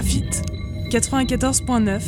Graphite 94.9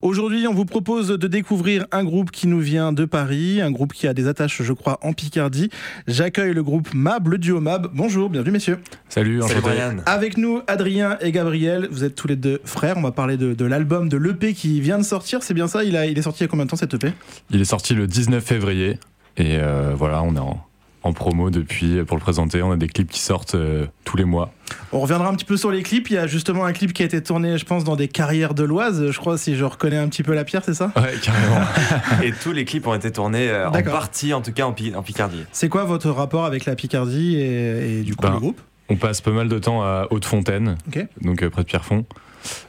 Aujourd'hui, on vous propose de découvrir un groupe qui nous vient de Paris, un groupe qui a des attaches, je crois, en Picardie. J'accueille le groupe MAB, le duo MAB. Bonjour, bienvenue messieurs. Salut, Salut Brian. Avec nous, Adrien et Gabriel. Vous êtes tous les deux frères. On va parler de, de l'album, de l'EP qui vient de sortir. C'est bien ça? Il, a, il est sorti il y a combien de temps cet EP Il est sorti le 19 février et euh, voilà, on est en, en promo depuis pour le présenter. On a des clips qui sortent euh, tous les mois. On reviendra un petit peu sur les clips. Il y a justement un clip qui a été tourné, je pense, dans des carrières de l'Oise. Je crois, si je reconnais un petit peu la pierre, c'est ça? Ouais, carrément. Et tous les clips ont été tournés euh, en partie, en tout cas en, Pi- en Picardie. C'est quoi votre rapport avec la Picardie et, et du coup Ben, le groupe? on passe pas mal de temps à Haute-Fontaine, donc euh, près de Pierrefonds.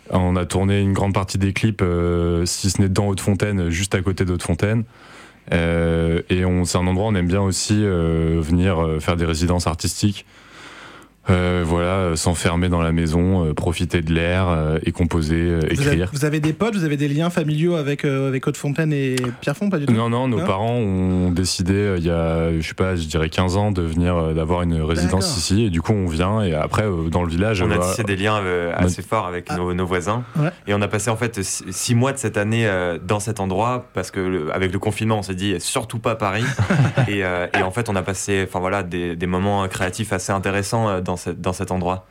On a tourné une grande partie des clips, euh, si ce n'est dans Haute-Fontaine, juste à côté d'Haute-Fontaine. Euh, et on- c'est un endroit où on aime bien aussi euh, venir euh, faire des résidences artistiques. Euh, voilà, euh, s'enfermer dans la maison, euh, profiter de l'air euh, et composer, euh, vous avez, écrire. vous avez des potes, vous avez des liens familiaux avec, euh, avec Haute-Fontaine et Pierrefonds, pas du tout Non, non, nos Non parents ont décidé euh, il y a, je sais pas, je dirais 15 ans de venir, euh, d'avoir une résidence ici. Et du coup, on vient et après, euh, dans le village, On a tissé des liens euh, assez forts avec Ah. nos, nos voisins. Ouais. Et on a passé en fait six six mois de cette année euh, dans cet endroit parce que le- avec le confinement, on s'est dit surtout pas Paris. et, euh, et en fait, on a passé enfin, voilà, des, des moments créatifs assez intéressants euh, dans, cette- dans cet endroit.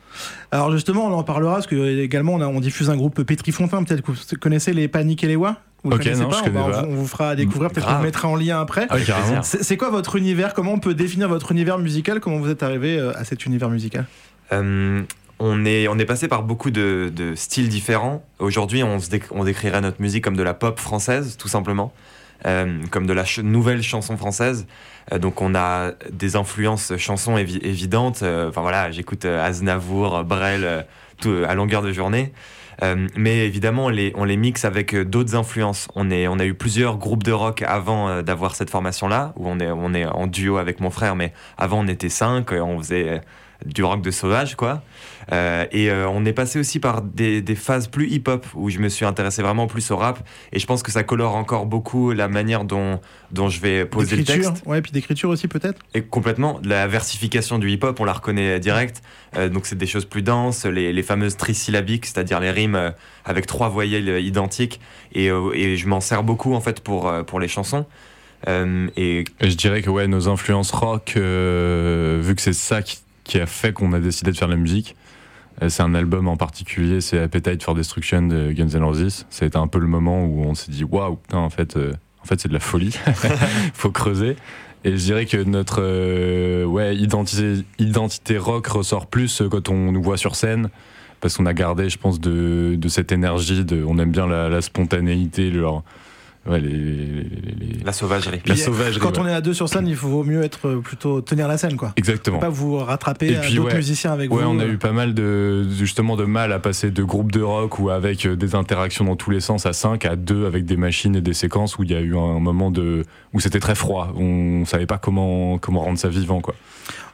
Alors justement, on en parlera parce que également on, a- on diffuse un groupe Pétrifontaine. Peut-être que vous connaissez les Paniques et les Wa Vous le Ok, connaissez non, pas, je on, connais va- pas. on vous fera découvrir. Peut-être qu'on mettra en lien après. Ah, plaisir. C'est quoi votre univers? Comment on peut définir votre univers musical? Comment vous êtes arrivé euh, à cet univers musical? Euh, on est, on est passé par beaucoup de, de styles différents. Aujourd'hui, on, se déc- on décrirait notre musique comme de la pop française, tout simplement, Euh, comme de la nouvelle chanson française. Euh, donc, on a des influences chansons évi- évidentes. Euh, Enfin voilà, j'écoute Aznavour, Brel, à longueur de journée. Mais évidemment, on les, on les mixe avec d'autres influences. On, est, on a eu plusieurs groupes de rock avant d'avoir cette formation-là, où on est, on est en duo avec mon frère, mais avant on était cinq, on faisait du rock de sauvage, quoi. Euh, et euh, on est passé aussi par des, des phases plus hip-hop, où je me suis intéressé vraiment plus au rap, et je pense que ça colore encore beaucoup la manière dont, dont je vais poser le texte. Ouais, puis d'écriture aussi peut-être Et complètement, la versification du hip-hop, on la reconnaît direct. Euh, donc c'est des choses plus denses, les, les fameuses trisyllabiques, c'est-à-dire les rimes euh, avec trois voyelles euh, identiques. Et, euh, et je m'en sers beaucoup en fait pour, euh, pour les chansons. Euh, et Et je dirais que ouais, nos influences rock, euh, vu que c'est ça qui, qui a fait qu'on a décidé de faire de la musique, euh, c'est un album en particulier, c'est Appetite for Destruction de Guns N' Roses. Ça a été un peu le moment où on s'est dit waouh, putain, en fait, euh, en fait c'est de la folie, faut creuser. Et je dirais que notre euh, ouais, identité, identité rock ressort plus quand on nous voit sur scène. Parce qu'on a gardé, je pense, de, cette énergie. On aime bien la, spontanéité, leur, ouais, les, les- les- les- la sauvagerie. la Puis, sauvagerie. Quand ouais. on est à deux sur scène, il faut mieux être euh, plutôt tenir la scène quoi. Exactement. Pas vous rattraper d'autres ouais. musiciens avec Ouais, vous. on a euh. eu pas mal de justement de mal à passer de groupes de rock ou avec euh, des interactions dans tous les sens à 5 à 2 avec des machines et des séquences où il y a eu un moment de où c'était très froid, on savait pas comment comment rendre ça vivant quoi.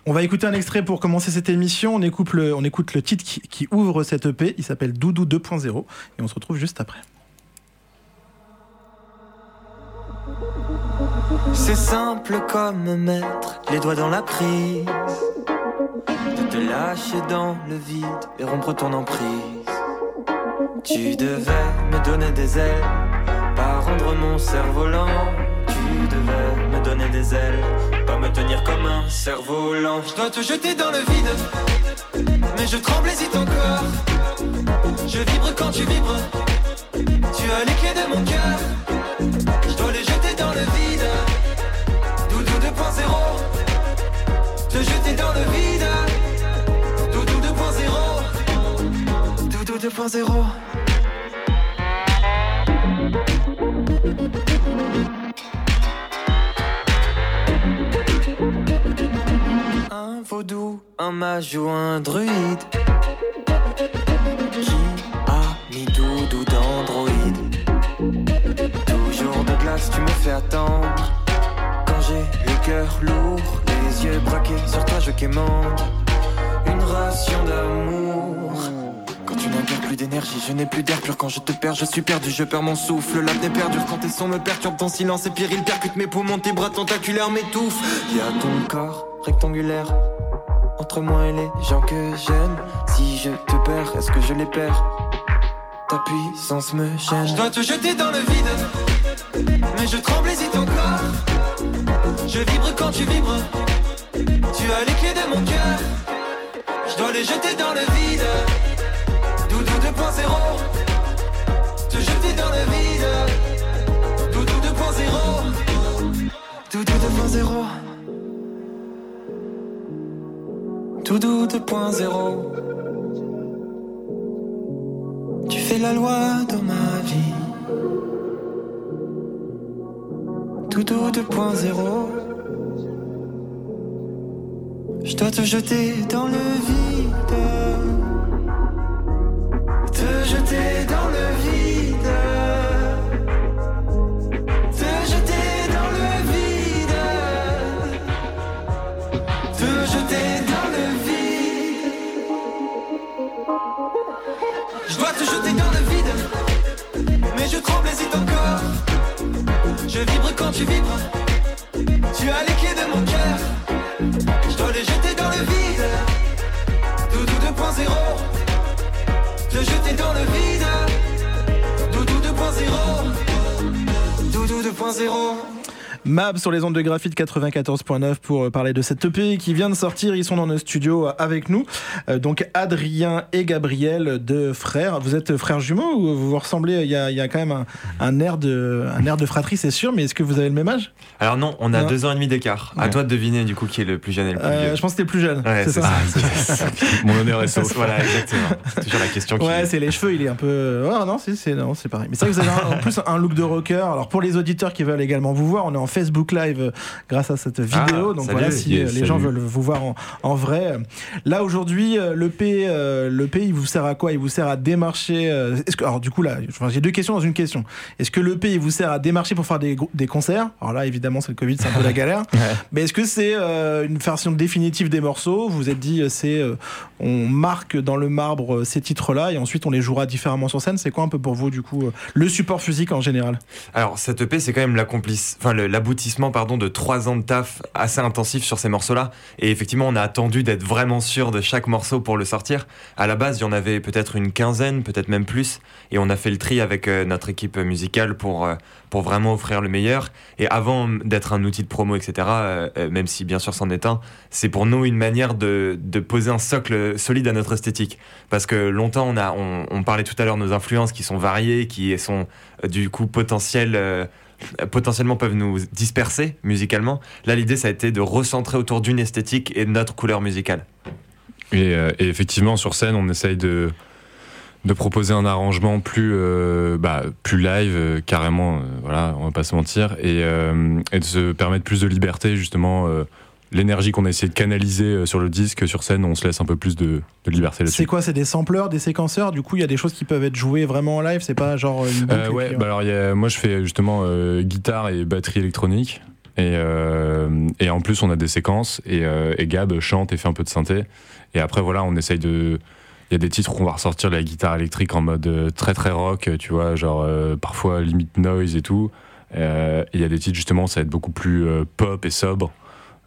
On va écouter un extrait pour commencer cette émission. On écoute le, on écoute le titre qui, qui ouvre cette EP. Il s'appelle Doudou 2.0 et on se retrouve juste après. C'est simple comme mettre les doigts dans la prise. De te lâcher dans le vide et rompre ton emprise. Tu devais me donner des ailes, pas rendre mon cerveau lent. Tu devais me donner des ailes, pas me tenir comme un cerf-volant. Je dois te jeter dans le vide, 2.0 je suis perdu, je perds mon souffle. L'apnée perdure quand tes sons me perturbent. Ton silence est pire, il percute mes poumons, tes bras tentaculaires m'étouffent. Il y a ton corps rectangulaire entre moi et les gens que j'aime. Si je te perds, est-ce que je les perds? Ta puissance me gêne. Je dois te jeter dans le vide, mais je tremble, hésite encore. Je vibre quand tu vibres. Tu as les clés de mon cœur. Je dois les jeter dans le vide. Doudou 2.0. Te jeter dans le vide. Doudou 2.0. Doudou 2.0. Doudou 2.0. Tu fais la loi dans ma vie. Doudou 2.0. Je dois te jeter dans le vide. Te jeter dans le vide. Je dois te jeter dans le vide. Mais je tremble, hésite encore. Je vibre quand tu vibres. Tu as les clés de mon cœur. Je dois les jeter dans le vide. Doudou 2.0. Te jeter dans le vide. Doudou 2.0. Doudou 2.0. Mab sur les ondes de graphite 94.9 pour euh, parler de cette EP qui vient de sortir. Ils sont dans nos studios euh, avec nous. Euh, donc Adrien et Gabriel, deux frères. Vous êtes frères jumeaux ou vous vous ressemblez? Il y, a, il y a quand même un, un air de, un air de fratrie, c'est sûr, mais est-ce que vous avez le même âge? Alors non, on a Non. deux ans et demi d'écart. À Ouais. toi de deviner du coup qui est le plus jeune et le plus Euh, vieux. Je pense que t'es plus jeune. Ouais, c'est ça. Mon honneur est sauf. voilà, exactement. C'est toujours la question qui. Ouais, c'est les cheveux, il est un peu. Ouais, non, c'est c'est non, c'est pareil. Mais c'est vrai que vous avez un- en plus un look de rocker. Alors pour les auditeurs qui veulent également vous voir, on est en Facebook Live euh, grâce à cette vidéo. Ah, donc salut. voilà, si Yes, euh, les gens veulent vous voir en, en vrai. Là aujourd'hui, euh, le P, le P, il vous sert à quoi? Il vous sert à démarcher. Est-ce que alors du coup là, j'ai deux questions dans une question. Est-ce que le P, il vous sert à démarcher pour faire des, des concerts? Alors là, évidemment, c'est le Covid, c'est un peu la galère. Mais est-ce que c'est une version définitive des morceaux? Vous vous êtes dit, c'est on marque dans le marbre ces titres-là et ensuite on les jouera différemment sur scène. C'est quoi un peu pour vous du coup le support physique en général? Alors cette EP c'est quand même l'accomplice, enfin l'aboutissement pardon de trois ans de taf assez intensif sur ces morceaux-là. Et effectivement on a attendu d'être vraiment sûr de chaque morceau pour le sortir. À la base il y en avait peut-être une quinzaine, peut-être même plus, et on a fait le tri avec euh, notre équipe musicale pour euh, pour vraiment offrir le meilleur. Et avant d'être un outil de promo etc. euh, même si bien sûr c'en est un, c'est pour nous une manière de, de poser un socle solide à notre esthétique. Parce que longtemps on a on, on parlait tout à l'heure de nos influences qui sont variées, qui sont du coup potentielles. Potentiellement peuvent nous disperser musicalement. Là, l'idée, ça a été de recentrer autour d'une esthétique et de notre couleur musicale. Et, euh, et effectivement, sur scène, on essaye de, de proposer un arrangement plus, euh, bah, plus live, euh, carrément, voilà, on va pas se mentir, et, et de se permettre plus de liberté, justement. Euh, L'énergie qu'on a essayé de canaliser euh, sur le disque, sur scène, on se laisse un peu plus de, de liberté C'est quoi C'est des sampleurs, des séquenceurs? Du coup, il y a des choses qui peuvent être jouées vraiment en live. C'est pas genre une boucle Euh, ouais, bah alors il y a- moi je fais justement euh, guitare et batterie électronique. Et, euh, et en plus, on a des séquences et, euh, et Gab chante et fait un peu de synthé. Et après, voilà, on essaye de. Il y a des titres où on va ressortir la guitare électrique en mode euh, très très rock, tu vois, genre euh, parfois limite noise et tout. Euh, et il y a des titres justement, ça va être beaucoup plus euh, pop et sobre.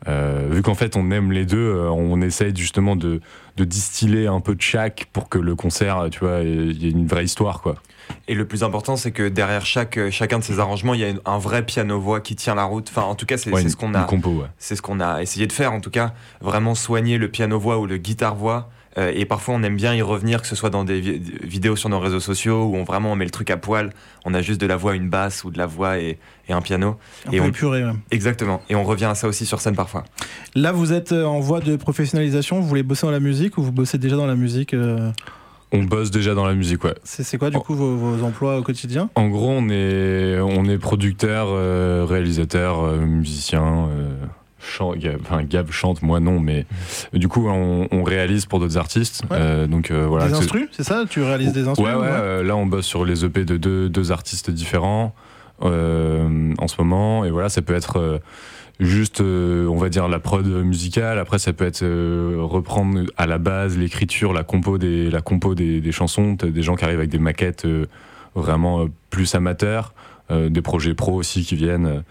Euh, vu qu'en fait on aime les deux, euh, on essaye justement de, de distiller un peu de chaque pour que le concert, tu vois, il y ait une vraie histoire quoi. Et le plus important, c'est que derrière chaque, chacun de ces arrangements, il y a une- un vrai piano-voix qui tient la route. Enfin, en tout cas, c'est Ouais, ce qu'on a, ouais. c'est ce qu'on a essayé de faire. En tout cas, vraiment soigner le piano-voix ou le guitare-voix. Euh, et parfois, on aime bien y revenir, que ce soit dans des vi- vidéos sur nos réseaux sociaux où on vraiment on met le truc à poil. On a juste de la voix, une basse ou de la voix et, et un piano. un et peu on- épuré. ouais. Exactement. Et on revient à ça aussi sur scène parfois. Là, vous êtes euh, en voie de professionnalisation. Vous voulez bosser dans la musique ou vous bossez déjà dans la musique euh, On bosse déjà dans la musique, ouais. C'est quoi du coup vos, vos emplois au quotidien? En gros, on est, on est producteur, euh, réalisateur, euh, musicien. Gab, enfin, Gab chante, moi non, mais du coup, on, on réalise pour d'autres artistes. Ouais. euh, donc euh, voilà. Des instrus, c'est ça? Tu réalises des instrus ouais, ou euh, là, on bosse sur les EP de deux, deux artistes différents euh, en ce moment. Et voilà, ça peut être. Juste, euh, on va dire, la prod musicale. Après, ça peut être euh, reprendre à la base l'écriture, la compo des, la compo des, des chansons. Des gens qui arrivent avec des maquettes euh, vraiment plus amateurs, des projets pro aussi qui viennent.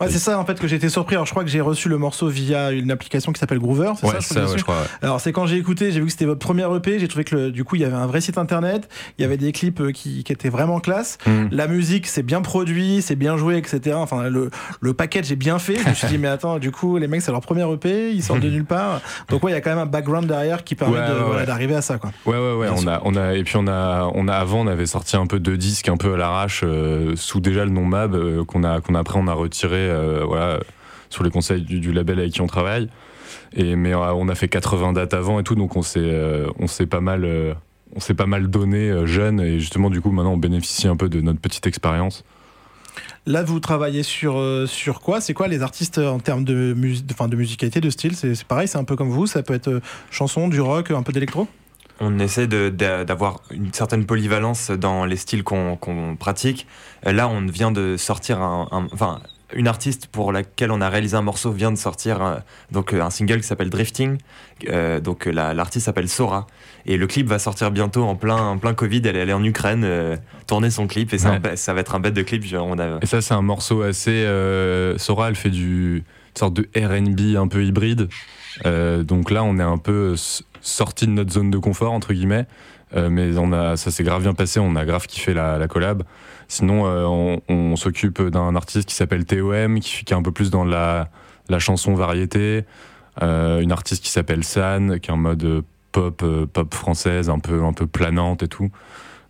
Ouais, c'est ça en fait que j'ai été surpris. Alors je crois que j'ai reçu le morceau via une application qui s'appelle Groover, c'est Ouais, ça, je ça, crois, ouais, je crois. ouais. Alors c'est quand j'ai écouté, j'ai vu que c'était votre premier EP, j'ai trouvé que le- du coup il y avait un vrai site internet, il y avait des clips euh, qui, qui étaient vraiment classe. Mm. La musique c'est bien produit, c'est bien joué, etc. Enfin le, le package est bien fait. Je me suis dit mais attends, du coup les mecs c'est leur premier EP, ils sortent de nulle part. Donc ouais il y a quand même un background derrière qui permet voilà, d'arriver à ça quoi. Ouais, ouais, ouais. Bien On sûr. a, on a, et puis on a, on a avant, on avait sorti un peu de disques un peu à l'arrache euh, sous déjà le nom Mab euh, qu'on a, qu'on après on a retiré, euh, voilà, sous les conseils du, du label avec qui on travaille. Et mais euh, on a fait 80 dates avant et tout, donc on s'est, euh, on s'est pas mal, euh, on s'est pas mal donné euh, jeune et justement du coup maintenant on bénéficie un peu de notre petite expérience. Là vous travaillez sur euh, sur quoi? C'est quoi les artistes en termes de musique, enfin de musicalité, de style? C'est c'est pareil, c'est un peu comme vous, ça peut être euh, chanson, du rock, un peu d'électro? On essaie de- de- d'avoir une certaine polyvalence dans les styles qu'on qu'on pratique. Là, on vient de sortir un, un- enfin, une artiste pour laquelle on a réalisé un morceau vient de sortir un, donc euh, un single qui s'appelle Drifting. Euh, donc la- l'artiste s'appelle Sora et le clip va sortir bientôt en plein en plein Covid. Elle est allée en Ukraine euh, tourner son clip et un ça va être un bête de clip. On a, Et ça c'est un morceau assez, euh, Sora elle fait du une sorte de R&B un peu hybride. Donc là, on est un peu sorti de notre zone de confort entre guillemets, mais on a, ça s'est grave bien passé. On a grave kiffé la, la collab. Sinon, euh, on, s'occupe d'un artiste qui s'appelle TOM, qui, qui est un peu plus dans la, la chanson variété. Euh, une artiste qui s'appelle San, qui est en mode pop, euh, pop française, un peu, un peu planante et tout.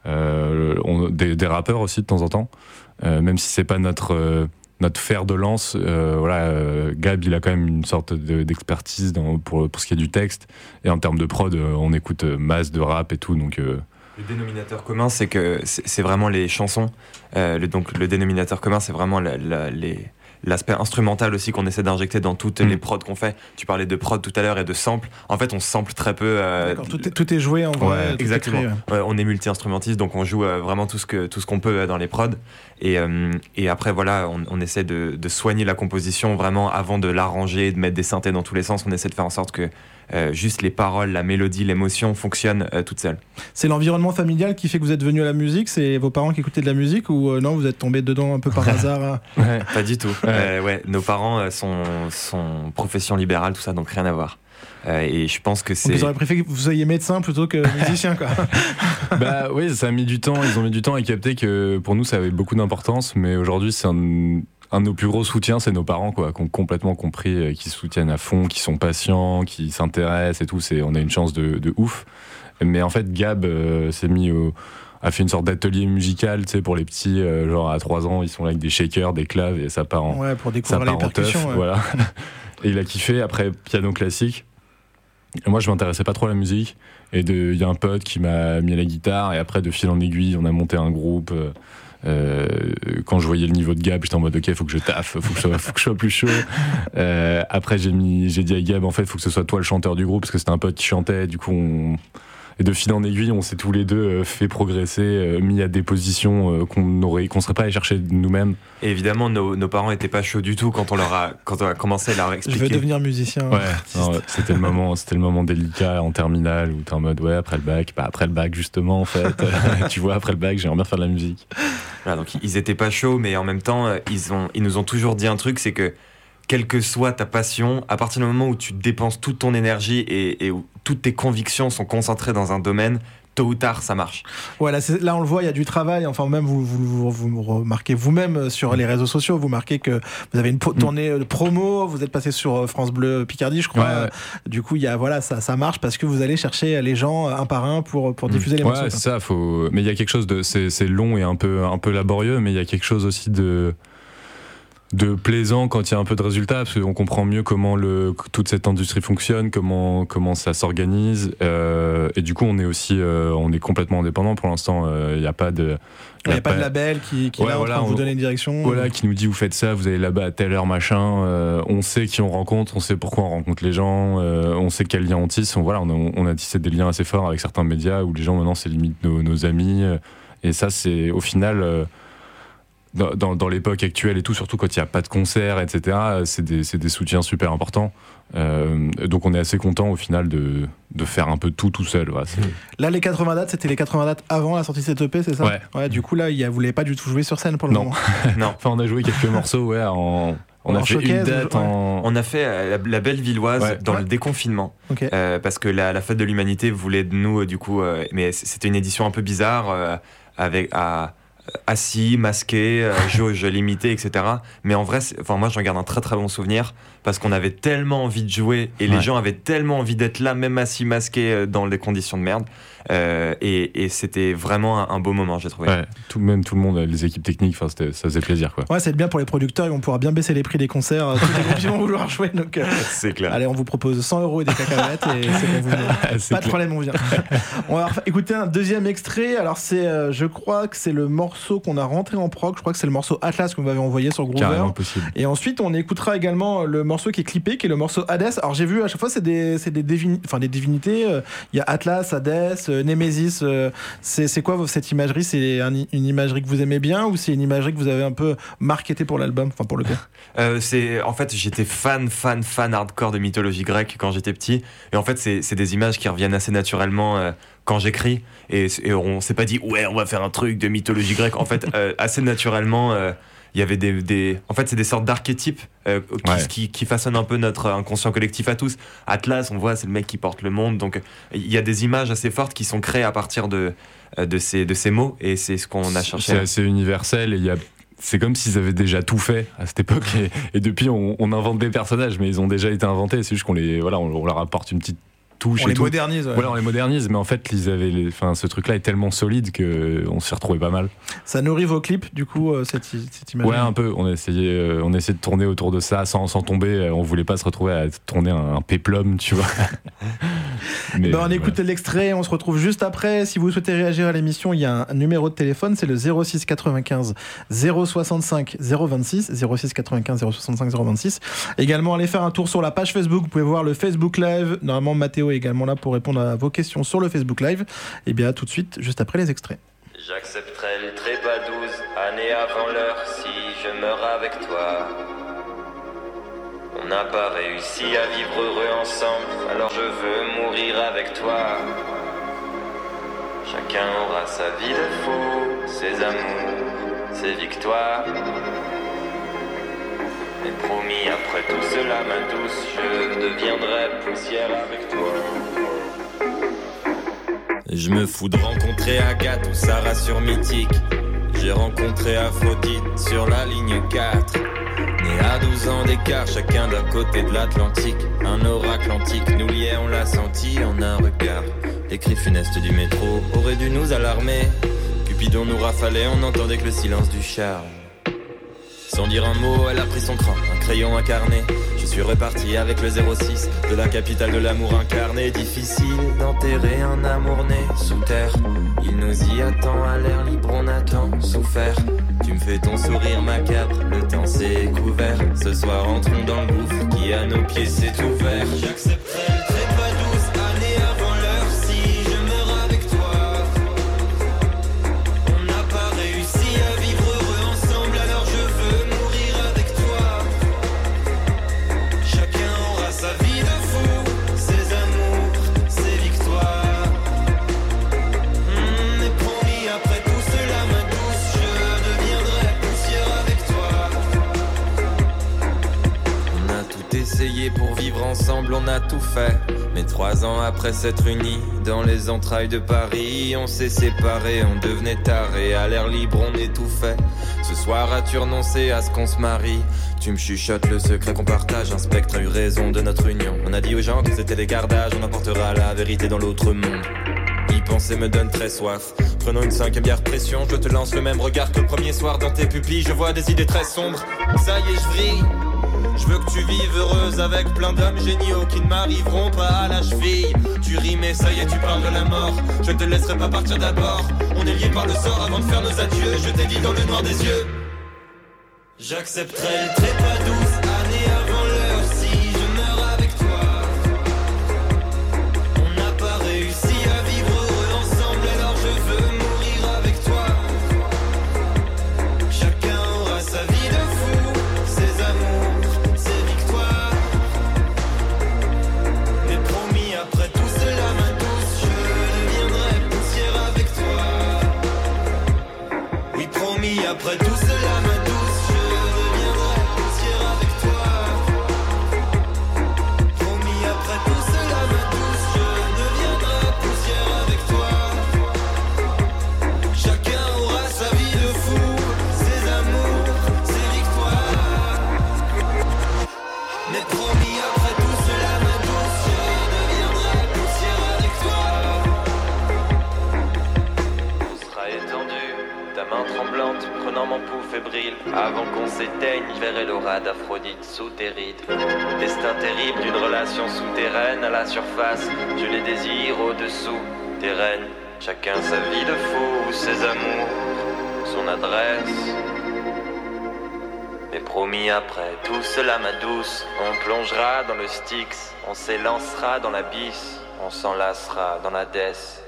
Euh, des, des rappeurs aussi de temps en temps, Euh, même si c'est pas notre euh, notre fer de lance. euh, voilà, euh, Gab, il a quand même une sorte de- d'expertise pour, pour ce qui est du texte. Et en termes de prod, euh, on écoute masse de rap et tout, donc. Le dénominateur commun, c'est que c'est vraiment les chansons. Le, donc le dénominateur commun, c'est vraiment les- l'aspect instrumental aussi qu'on essaie d'injecter dans toutes Mm. les prods qu'on fait. Tu parlais de prod tout à l'heure et de sample. En fait, on sample très peu. euh, tout, est, tout est joué en vrai. Ouais, tout est Exactement. créé, ouais. Ouais, on est multi-instrumentiste, donc on joue euh, vraiment tout ce que tout ce qu'on peut euh, dans les prods. Et, euh, et après, voilà, on, on essaie de, de soigner la composition vraiment avant de l'arranger, de mettre des synthés dans tous les sens. On essaie de faire en sorte que euh, juste les paroles, la mélodie, l'émotion fonctionnent euh, toutes seules. C'est l'environnement familial qui fait que vous êtes venu à la musique C'est vos parents qui écoutaient de la musique ou euh, non, vous êtes tombé dedans un peu par hasard hein? Pas du tout. Ouais. Euh, ouais, nos parents euh, sont, sont profession libérale, tout ça, donc rien à voir. Euh, et je pense que c'est. ils auraient préféré que vous soyez médecin plutôt que musicien quoi. bah oui, ça a mis du temps. Ils ont mis du temps à capter que pour nous, ça avait beaucoup d'importance. Mais aujourd'hui, c'est un, un de nos plus gros soutiens, c'est nos parents, quoi, qui ont complètement compris, euh, qui soutiennent à fond, qui sont patients, qui s'intéressent et tout. C'est, on a une chance de, de ouf. Mais en fait, Gab euh, s'est mis au a fait une sorte d'atelier musical, tu sais, pour les petits, euh, genre à 3 ans, ils sont là avec des shakers, des claves et ça part en, Ouais, pour ça découvrir les part en teuf, ouais. voilà. et il a kiffé. Après, piano classique. Et moi, je m'intéressais pas trop à la musique. Et de- il y a un pote qui m'a mis à la guitare. Et après, de fil en aiguille, on a monté un groupe. Euh, euh, quand je voyais le niveau de Gab, j'étais en mode ok, faut que je taffe, faut que je sois, faut que je sois plus chaud. Euh, après, j'ai mis, j'ai dit à Gab, en fait, faut que ce soit toi le chanteur du groupe parce que c'était un pote qui chantait. Du coup, on, et de fil en aiguille, on s'est tous les deux euh, fait progresser, euh, mis à des positions euh, qu'on aurait, qu'on serait pas allé chercher nous-mêmes. Et évidemment, nos, nos parents étaient pas chauds du tout quand on leur a, quand on a commencé à leur Je veux expliquer. devenir musicien. Ouais, non, c'était le moment, c'était le moment délicat en terminale où t'es en mode ouais après le bac, bah après le bac justement en fait, tu vois après le bac j'aimerais bien faire de la musique. Voilà, donc ils étaient pas chauds, mais en même temps, ils, ont, ils nous ont toujours dit un truc, c'est que quelle que soit ta passion, à partir du moment où tu dépenses toute ton énergie et, et où toutes tes convictions sont concentrées dans un domaine, tôt ou tard, ça marche. Ouais, là, on le voit, il y a du travail. Enfin, même vous, vous, vous, vous remarquez vous-même euh, sur les réseaux sociaux, vous marquez que vous avez une po- tournée de promo, vous êtes passé sur euh, France Bleu Picardie, je crois. Ouais, ouais. Du coup, il y a, voilà, ça, ça marche parce que vous allez chercher les gens euh, un par un pour, pour diffuser les Ouais, morceaux. c'est ça, faut. Mais il y a quelque chose de, c'est c'est long et un peu un peu laborieux, mais il y a quelque chose aussi de de plaisant quand il y a un peu de résultats parce qu'on comprend mieux comment le toute cette industrie fonctionne, comment comment ça s'organise euh, et du coup on est aussi euh, on est complètement indépendant pour l'instant. euh, Il n'y a pas de Il n'y a pas de label qui, qui Ouais, là voilà, vous on- donner une direction. Voilà, qui nous dit vous faites ça, vous allez là-bas à telle heure, machin. euh, on sait qui on rencontre, on sait pourquoi on rencontre les gens, euh, on sait quels liens on tisse. On, voilà, on a, on a tissé des liens assez forts avec certains médias où les gens maintenant c'est limite nos, nos amis. euh, et ça, c'est au final. Euh, dans, dans- dans l'époque actuelle et tout, surtout quand il n'y a pas de concert, etc., euh, c'est des, soutiens super importants. Euh, donc on est assez content au final de, de faire un peu tout tout seul. Là, les 80 dates, c'était les 80 dates avant la sortie de cette EP, c'est ça? Ouais. Du coup, là, vous l'avez pas du tout joué sur scène pour le Non. moment? non, Enfin, on a joué quelques morceaux ouais, en, On a En fait une showcase, date ouais. en. On a fait euh, la, la belle Villoise Ouais. dans Ouais. le déconfinement. Euh, parce que la, la fête de l'humanité voulait de nous, euh, du coup, euh, mais c'était une édition un peu bizarre, euh, avec à, assis, masqué, euh, jauge limitée, etc. Mais en vrai, enfin moi j'en garde un très très bon souvenir parce qu'on avait tellement envie de jouer et les gens avaient tellement envie d'être là, même assis, masqués euh, dans des conditions de merde. Euh, et et c'était vraiment un, un beau moment, j'ai trouvé. Ouais, tout, même tout le monde, les équipes techniques, ça faisait plaisir quoi. Ouais, c'est bien pour les producteurs, ils vont pouvoir bien baisser les prix des concerts. euh, Tous les vont vouloir jouer. Donc, euh, C'est clair. allez, on vous propose 100 euros et des cacahuètes et c'est bon, vous venez. C'est Pas de problème, on vient. on va écouter un deuxième extrait. Alors, c'est, euh, je crois que c'est le morceau qu'on a rentré en proc. Je crois que c'est le morceau Atlas que vous m'avez envoyé sur Groover. Carrément possible. Et ensuite, on écoutera également le morceau qui est clippé, qui est le morceau Hades. Alors, j'ai vu à chaque fois, c'est des, c'est des, des divinités. euh, Il y a Atlas, Hades, euh, Némésis. euh, c'est, quoi cette imagerie? C'est un- une imagerie que vous aimez bien ou c'est une imagerie que vous avez un peu marketée pour l'album, enfin pour le c'est en fait j'étais fan fan fan hardcore de mythologie grecque quand j'étais petit et en fait c'est des images qui reviennent assez naturellement quand j'écris et, et on s'est pas dit ouais on va faire un truc de mythologie grecque en fait euh, assez naturellement euh, il y avait des, des- en fait c'est des sortes d'archétypes euh, qui, Ouais. qui, qui façonnent un peu notre inconscient collectif à tous Atlas on voit c'est le mec qui porte le monde donc il y a des images assez fortes qui sont créées à partir de de ces de ces mots et c'est ce qu'on a cherché C'est assez universel et il y a. C'est comme s'ils avaient déjà tout fait à cette époque et, et depuis on, on invente des personnages mais ils ont déjà été inventés c'est juste qu'on les voilà on, on leur apporte une petite touche On et les tout. modernise. ouais. Voilà on les modernise mais en fait ils avaient les- enfin ce truc là est tellement solide que on s'y retrouvait pas mal. Ça nourrit vos clips, du coup, euh, cette, cette image. Ouais un peu on a essayé euh, on a essayé de tourner autour de ça sans, sans tomber euh, on voulait pas se retrouver à tourner un, un péplum tu vois. mais, Ben, on voilà. écoute l'extrait, on se retrouve juste après. Si vous souhaitez réagir à l'émission, il y a un numéro de téléphone, c'est le 06 95 065 026 06 95 065 026. Également, allez faire un tour sur la page Facebook. Vous pouvez voir le Facebook Live. Normalement, Mathéo également là pour répondre à vos questions sur le Facebook Live. Et bien, à tout de suite, juste après les extraits. J'accepterai les trépas douze années avant l'heure si je meurs avec toi. On n'a pas réussi à vivre heureux ensemble, alors je veux mourir avec toi. Chacun aura sa vie de fou, ses amours, ses victoires. Mais promis, après tout cela, ma douce, je deviendrai poussière avec toi. Je me fous de rencontrer Agathe ou Sarah sur Mythique. J'ai rencontré Aphrodite sur la ligne 4. Né à 12 ans d'écart, chacun d'un côté de l'Atlantique. Un oracle antique nous liait, on l'a senti en un regard. Les cris funestes du métro auraient dû nous alarmer. Cupidon nous rafalait, on n'entendait que le silence du charme. Sans dire un mot, elle a pris son cran, un crayon incarné. Je suis reparti avec le 06 de la capitale de l'amour incarné. Difficile d'enterrer un amour né sous terre. Il nous y attend à l'air libre, on a tant souffert. Tu me fais ton sourire macabre, le temps s'est couvert. Ce soir, entrons dans le gouffre qui à nos pieds s'est ouvert. J'accepterai on a tout fait. Mais trois ans après s'être unis dans les entrailles de Paris, on s'est séparés, on devenait tarés. À l'air libre, on étouffait. Ce soir, as-tu renoncé à ce qu'on se marie? Tu me chuchotes le secret qu'on partage. Un spectre a eu raison de notre union. On a dit aux gens que c'était des gardages, on apportera la vérité dans l'autre monde. Y penser me donne très soif. Prenons une cinquième bière pression, je te lance le même regard que le premier soir dans tes pupilles. Je vois des idées très sombres. Ça y est, je vrille. Je veux que tu vives heureuse avec plein d'hommes géniaux qui ne m'arriveront pas à la cheville. Tu ris mais ça y est, tu parles de la mort. Je ne te laisserai pas partir d'abord. On est liés par le sort avant de faire nos adieux. Je t'ai dit dans le noir des yeux. J'accepterai le trépas douce surface. Je les désire au-dessous des reines. Chacun sa vie de fou, ses amours, son adresse. Mais promis après tout cela, ma douce, on plongera dans le Styx, on s'élancera dans l'abysse, on s'enlacera dans la Desse.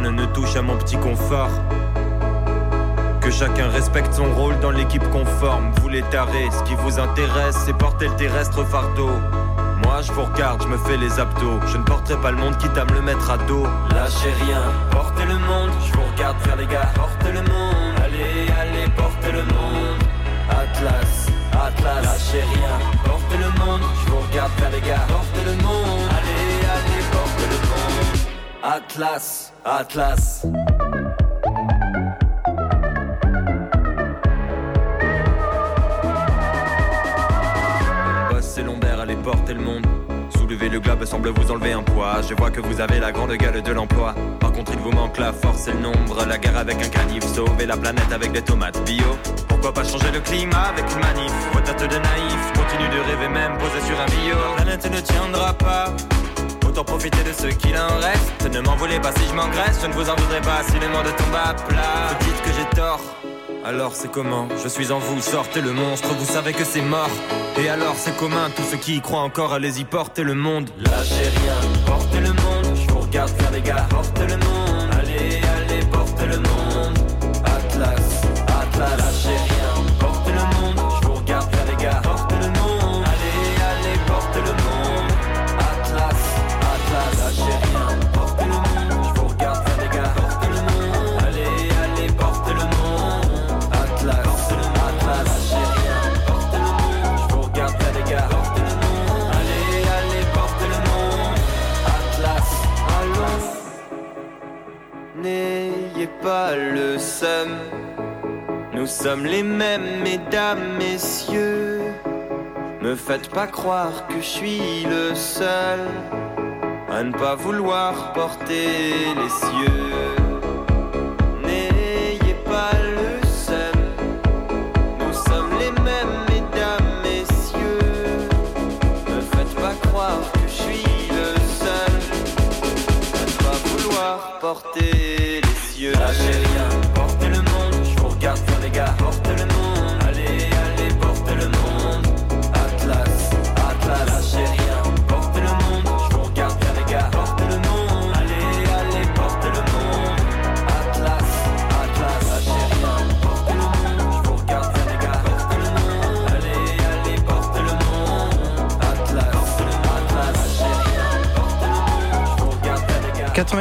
Ne touche à mon petit confort. Que chacun respecte son rôle dans l'équipe conforme. Vous les tarés, ce qui vous intéresse, c'est porter le terrestre fardeau. Moi je vous regarde, je me fais les abdos. Je ne porterai pas le monde quitte à me le mettre à dos. Lâchez rien, portez le monde. Je vous regarde faire les gars, portez le monde. Allez, allez, portez le monde. Atlas, Atlas, lâchez rien, portez le monde. Je vous regarde faire les gars, portez le monde. Allez, allez, portez le monde. Atlas, Atlas. Boss, c'est lombaire, allez porter le monde. Soulever le globe semble vous enlever un poids. Je vois que vous avez la grande gueule de l'emploi. Par contre, il vous manque la force et le nombre. La guerre avec un canif, sauver la planète avec des tomates bio. Pourquoi pas changer le climat avec une manif? Vos de naïf, continue de rêver même posé sur un bio. La planète ne tiendra pas. Autant profiter de ce qu'il en reste. Ne m'en voulez pas si je m'engraisse, je ne vous en voudrais pas si le monde tombe à plat. Vous dites que j'ai tort. Alors c'est comment Je suis en vous, sortez le monstre, vous savez que c'est mort. Et alors c'est commun, tous ceux qui y croient encore, allez-y, portez le monde. Lâchez rien, portez le monde, je vous regarde faire les gars, portez le monde. Allez, allez, portez le monde. Le seum. Nous sommes les mêmes, mesdames, messieurs. Me faites pas croire que je suis le seul à ne pas vouloir porter les cieux. Cieux.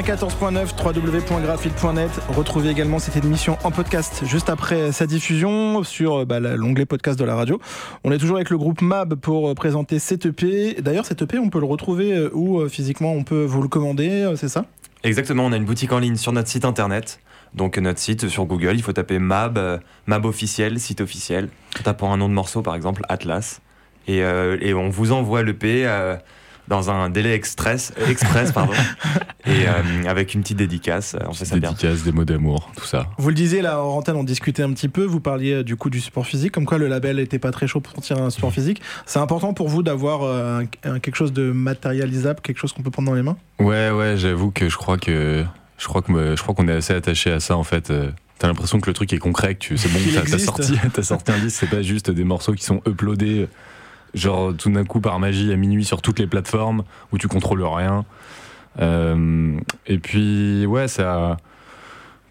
94.9 www.graphite.net. Retrouvez également cette émission en podcast juste après sa diffusion sur bah, l'onglet podcast de la radio. On est toujours avec le groupe MAB pour euh, présenter cet EP. D'ailleurs, cet EP, on peut le retrouver euh, où euh, physiquement On peut vous le commander, c'est ça? Exactement, on a une boutique en ligne sur notre site internet. Donc notre site sur Google, il faut taper Mab, Mab officiel, site officiel, en tapant un nom de morceau par exemple, Atlas. Et, et on vous envoie l'EP dans un délai express, euh, express pardon, et euh, avec une petite dédicace. On fait ça bien. Dédicaces, des mots d'amour, tout ça. Vous le disiez là en antenne, on discutait un petit peu. Vous parliez euh, du coup du support physique, comme quoi le label était pas très chaud pour sortir un support physique. C'est important pour vous d'avoir euh, quelque chose de matérialisable, quelque chose qu'on peut prendre dans les mains? Ouais, ouais, j'avoue que je crois que je crois que je crois qu'on est assez attaché à ça en fait. Euh, T'as l'impression que le truc est concret, que c'est bon, t'as sorti, t'as sorti un disque, c'est pas juste des morceaux qui sont uploadés, genre tout d'un coup par magie à minuit sur toutes les plateformes où tu contrôles rien. Euh, et puis ouais, ça.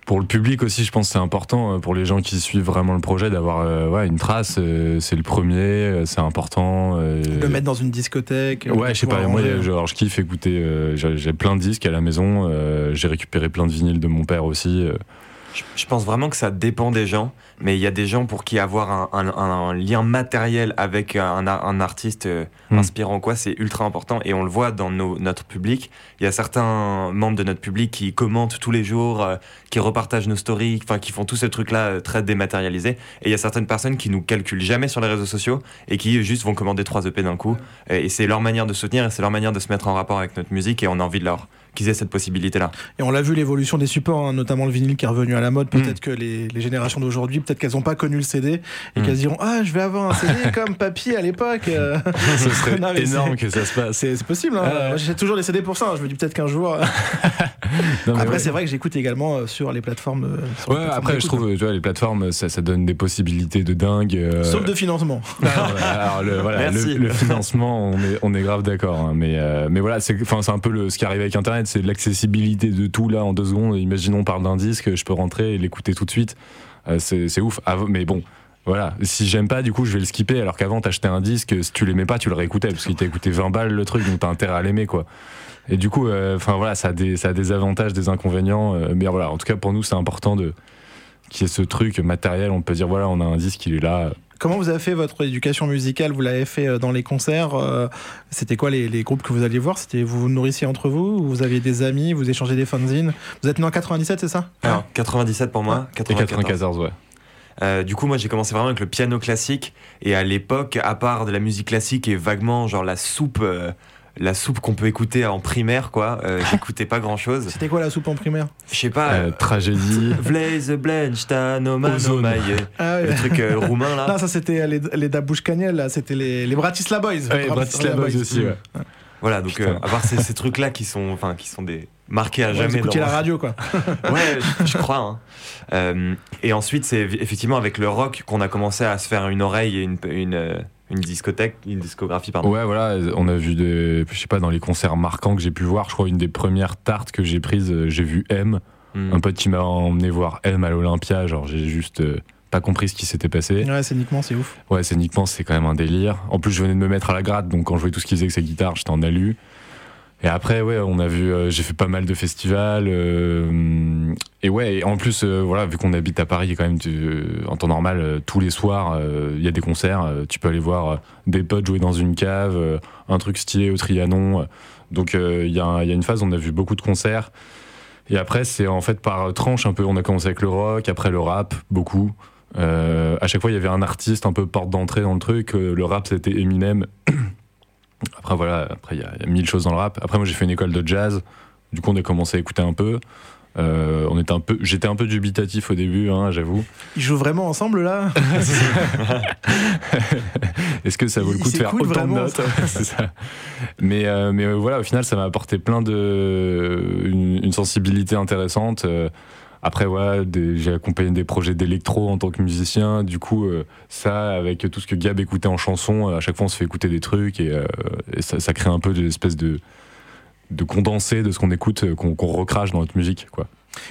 Pour le public aussi, je pense que c'est important euh, pour les gens qui suivent vraiment le projet d'avoir euh, ouais, une trace. euh, c'est le premier, euh, c'est important. euh, Le mettre dans une discothèque Ouais, je sais pas, moi, genre, je kiffe écouter. euh, j'ai j'ai plein de disques à la maison. euh, j'ai récupéré plein de vinyles de mon père aussi. euh, Je, je pense vraiment que ça dépend des gens, mais il y a des gens pour qui avoir un, un- un lien matériel avec un, a- un artiste euh, Hmm. inspirant, quoi, c'est ultra important. Et on le voit dans nos- notre public. Il y a certains membres de notre public qui commentent tous les jours, euh, qui repartagent nos stories, enfin, qui font tout ce truc-là euh, très dématérialisé. Et il y a certaines personnes qui nous calculent jamais sur les réseaux sociaux et qui juste vont commander trois EP d'un coup. Et, et c'est leur manière de soutenir et c'est leur manière de se mettre en rapport avec notre musique. Et on a envie de leur qu'ils aient cette possibilité-là. Et on l'a vu l'évolution des supports, hein, notamment le vinyle qui est revenu à la mode. Peut-être Mm. que les, les générations d'aujourd'hui, peut-être qu'elles n'ont pas connu le CD et Mm. qu'elles diront Ah, je vais avoir un CD comme papy à l'époque. euh. Ce serait Non, énorme c'est- que ça se passe. C'est possible. Hein. Moi, j'achète toujours les CD pour ça. hein. Je me dis peut-être qu'un jour. Non, mais Après, ouais. c'est vrai que j'écoute également euh, sur les plateformes. euh, les Ouais, plateformes après, je trouve, tu vois, les plateformes, ça, ça donne des possibilités de dingue. euh. Sauf de financement. Alors le, voilà, Merci. le, le financement, on est, on est grave d'accord. hein, mais, euh, mais voilà, c'est un peu le, ce qui arrive avec Internet, c'est l'accessibilité de tout là en deux secondes. Imaginons on parle d'un disque, je peux rentrer et l'écouter tout de suite. Euh, c'est ouf. Mais bon, voilà, si j'aime pas, du coup, je vais le skipper. Alors qu'avant, t'achetais un disque, si tu l'aimais pas, tu le réécoutais parce qu'il t'a coûté 20 balles le truc, donc t'as intérêt à l'aimer, quoi. Et du coup, euh, enfin voilà, ça a, des, ça a des avantages, des inconvénients. euh, mais voilà, en tout cas, pour nous, c'est important de qu'il y ait ce truc matériel. On peut dire, voilà, on a un disque, il est là. Comment vous avez fait votre éducation musicale? Vous l'avez fait euh, dans les concerts euh, C'était quoi les, les groupes que vous alliez voir? C'était vous vous nourrissiez entre vous ou Vous aviez des amis Vous échangez des fanzines? Vous êtes né en 97, c'est ça? Alors, 97 pour moi, Et 94. 94, ouais. Euh, du coup, moi, j'ai commencé vraiment avec le piano classique. Et à l'époque, à part de la musique classique et vaguement, genre la soupe, euh, la soupe qu'on peut écouter en primaire, quoi, euh, j'écoutais pas grand chose. C'était quoi la soupe en primaire Je sais pas. Euh, euh, tragédie. Blaise. Maille. ah. Le truc euh, roumain, là. Non, ça c'était les, les Dabouchkaniel, là, c'était les, les Bratislava Boys. Ouais, Bratislava Boys aussi, ouais. Voilà, donc euh, avoir ces, ces trucs-là qui sont, enfin, qui sont des marqués à Ouais, vous jamais. écoutiez dans- la radio, quoi. Ouais, je, je crois. hein. Euh, et ensuite, c'est effectivement avec le rock qu'on a commencé à se faire une oreille et une, une, une discothèque, une discographie, pardon. Ouais, voilà, on a vu des. Je sais pas, dans les concerts marquants que j'ai pu voir, je crois une des premières tartes que j'ai prises, euh, j'ai vu M. Mm. Un pote qui m'a emmené voir M à l'Olympia, genre j'ai juste euh, pas compris ce qui s'était passé. Ouais, scéniquement, c'est ouf. Ouais, scéniquement, c'est quand même un délire. En plus, je venais de me mettre à la gratte, donc quand je voyais tout ce qu'il faisait avec sa guitare, j'étais en alu. Et après, ouais, on a vu, euh, j'ai fait pas mal de festivals. euh, et ouais, et en plus, euh, voilà, vu qu'on habite à Paris, quand même, en temps normal, tous les soirs, il y a des concerts. tu peux aller voir des potes jouer dans une cave, un truc stylé au Trianon. donc, il y, a une phase, on a vu beaucoup de concerts. Et après, c'est en fait par tranche un peu. On a commencé avec le rock, après le rap, beaucoup. À chaque fois, il y avait un artiste un peu porte d'entrée dans le truc. Le rap, c'était Eminem. Après, voilà, après, il y, a- il y a mille choses dans le rap. Après, moi, j'ai fait une école de jazz. Du coup, on a commencé à écouter un peu. Euh, on était un peu, j'étais un peu dubitatif au début, hein, j'avoue. Ils jouent vraiment ensemble, là Est-ce que ça vaut le coup de faire autant vraiment, de notes ça. Mais, euh, mais euh, voilà, au final, ça m'a apporté plein de. une, une sensibilité intéressante. Après, ouais, des- j'ai accompagné des projets d'électro en tant que musicien. Du coup, euh, ça, avec tout ce que Gab écoutait en chanson, euh, à chaque fois, on se fait écouter des trucs et, euh, et ça, ça crée un peu d'espèce de de condensé de ce qu'on écoute, qu'on recrache dans notre musique, quoi.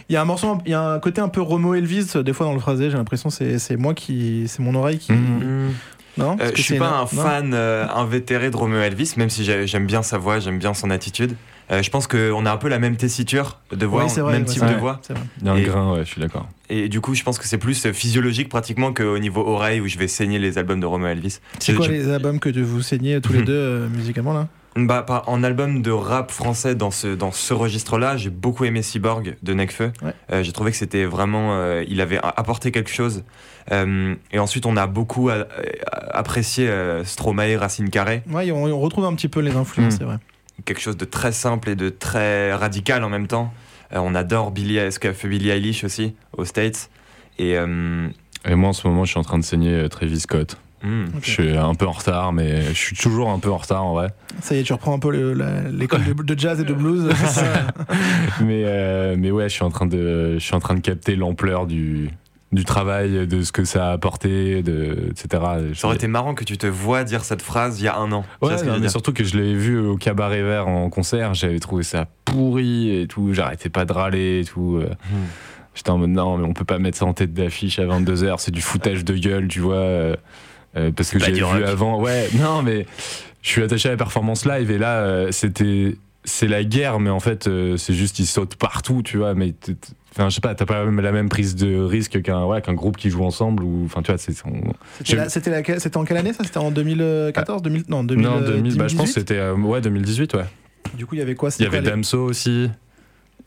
Il y a un morceau, il y a un côté un peu Romo Elvis, des fois dans le phrasé, j'ai l'impression que c'est moi qui. C'est mon oreille qui. Mhm. Non? Euh, je suis pas une- un non? fan euh, invétéré de Romeo Elvis, même si j'ai- j'aime bien sa voix, j'aime bien son attitude. Euh, je pense qu'on a un peu la même tessiture de voix, Oui, c'est vrai, même type de voix. c'est vrai. Il y a un Et- grain, ouais, je suis d'accord. Et du coup, je pense que c'est plus euh, physiologique pratiquement qu'au niveau oreille où je vais saigner les albums de Romeo Elvis. C'est quoi je- les albums que vous saignez tous les Mhm. deux euh, musicalement là? Bah, en album de rap français dans ce, dans ce registre-là, j'ai beaucoup aimé Cyborg de Necfeu. Ouais. Euh, j'ai trouvé que c'était vraiment. euh, il avait a- apporté quelque chose. Euh, et ensuite, on a beaucoup a- a- apprécié euh, Stromae, Racine Carré. Ouais, on, on retrouve un petit peu les influences, Mhm. c'est vrai. Quelque chose de très simple et de très radical en même temps. Euh, on adore Billy, ce qu'a fait Billie Eilish aussi, aux States. Et. euh, Et moi, en ce moment, je suis en train de saigner euh, Travis Scott. hmm. Je suis un peu en retard, mais je suis toujours un peu en retard en vrai. Ça y est, tu reprends un peu l'école de, de jazz et de blues. mais, euh, mais ouais, je suis en train de, je suis en train de capter l'ampleur du, du travail, de ce que ça a apporté, de, etc. Ça aurait été marrant que tu te vois dire cette phrase il y a un an. Ouais, non, mais surtout que je l'avais vu au cabaret vert en concert, j'avais trouvé ça pourri et tout, j'arrêtais pas de râler et tout. euh. Hmm. J'étais en mode non, mais on peut pas mettre ça en tête d'affiche à 22h, c'est du foutage de gueule, tu vois. euh, euh, parce que du vu avant. Ouais, non, mais je suis attaché à la performance live et là, euh, c'était c'est la guerre, mais en fait, euh, c'est juste ils sautent partout, tu vois. Mais enfin, je sais pas, t'as pas la même, prise de risque qu'un ouais, qu'un groupe qui joue ensemble ou enfin, tu vois, c'est C'était C'était en quelle année ça? C'était en 2014 2000, Non, 2000, non 2000, bah, je pense 2018? que c'était euh, ouais 2018, ouais. Du coup, il y avait quoi? Il y avait Damso aussi.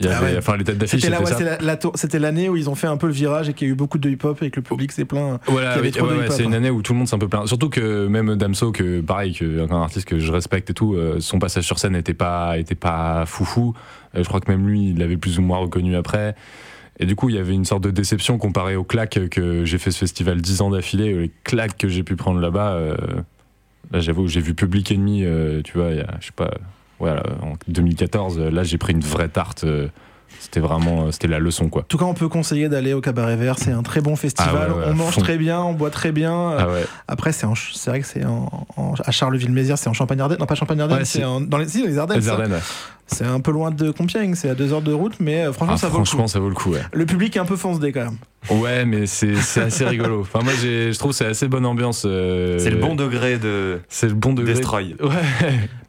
Il y Ah avait, ouais. enfin, les têtes d'affiche, C'était ouais, la- la l'année où ils ont fait un peu le virage et qu'il y a eu beaucoup de hip-hop et que le public s'est plaint. Voilà, ouais, c'est une hein. année où tout le monde s'est un peu plein. Surtout que même Damso, que pareil, que un artiste que je respecte et tout, euh, son passage sur scène n'était pas, était pas foufou. Euh, je crois que même lui, il l'avait plus ou moins reconnu après. Et du coup, il y avait une sorte de déception comparée aux claques que j'ai fait ce festival 10 ans d'affilée. Les claques que j'ai pu prendre là-bas, euh, là j'avoue, j'ai vu Public Enemy, tu vois, il y a, je sais pas, voilà, en 2014, euh, là j'ai pris une vraie tarte. euh, c'était vraiment, euh, c'était la leçon quoi. En tout cas, on peut conseiller d'aller au Cabaret Vert. C'est un très bon festival. Ah ouais, ouais, on mange fond. très bien, on boit très bien. Euh, Ah ouais. Après, c'est c'est vrai que c'est à Charleville-Mézières, c'est en Champagne-Ardenne. Non, pas Champagne-Ardenne, c'est si. dans les, si, dans les Ardennes. Les. Ardennes. C'est un peu loin de Compiègne, c'est à deux heures de route, mais euh, franchement, Ah, ça vaut le franchement, coup. ça vaut le coup, ouais. Le public est un peu foncé quand même. Ouais, mais c'est assez rigolo. Enfin, moi, je trouve que c'est assez bonne ambiance. euh, C'est le bon degré de C'est le bon degré. Destroy. Ouais.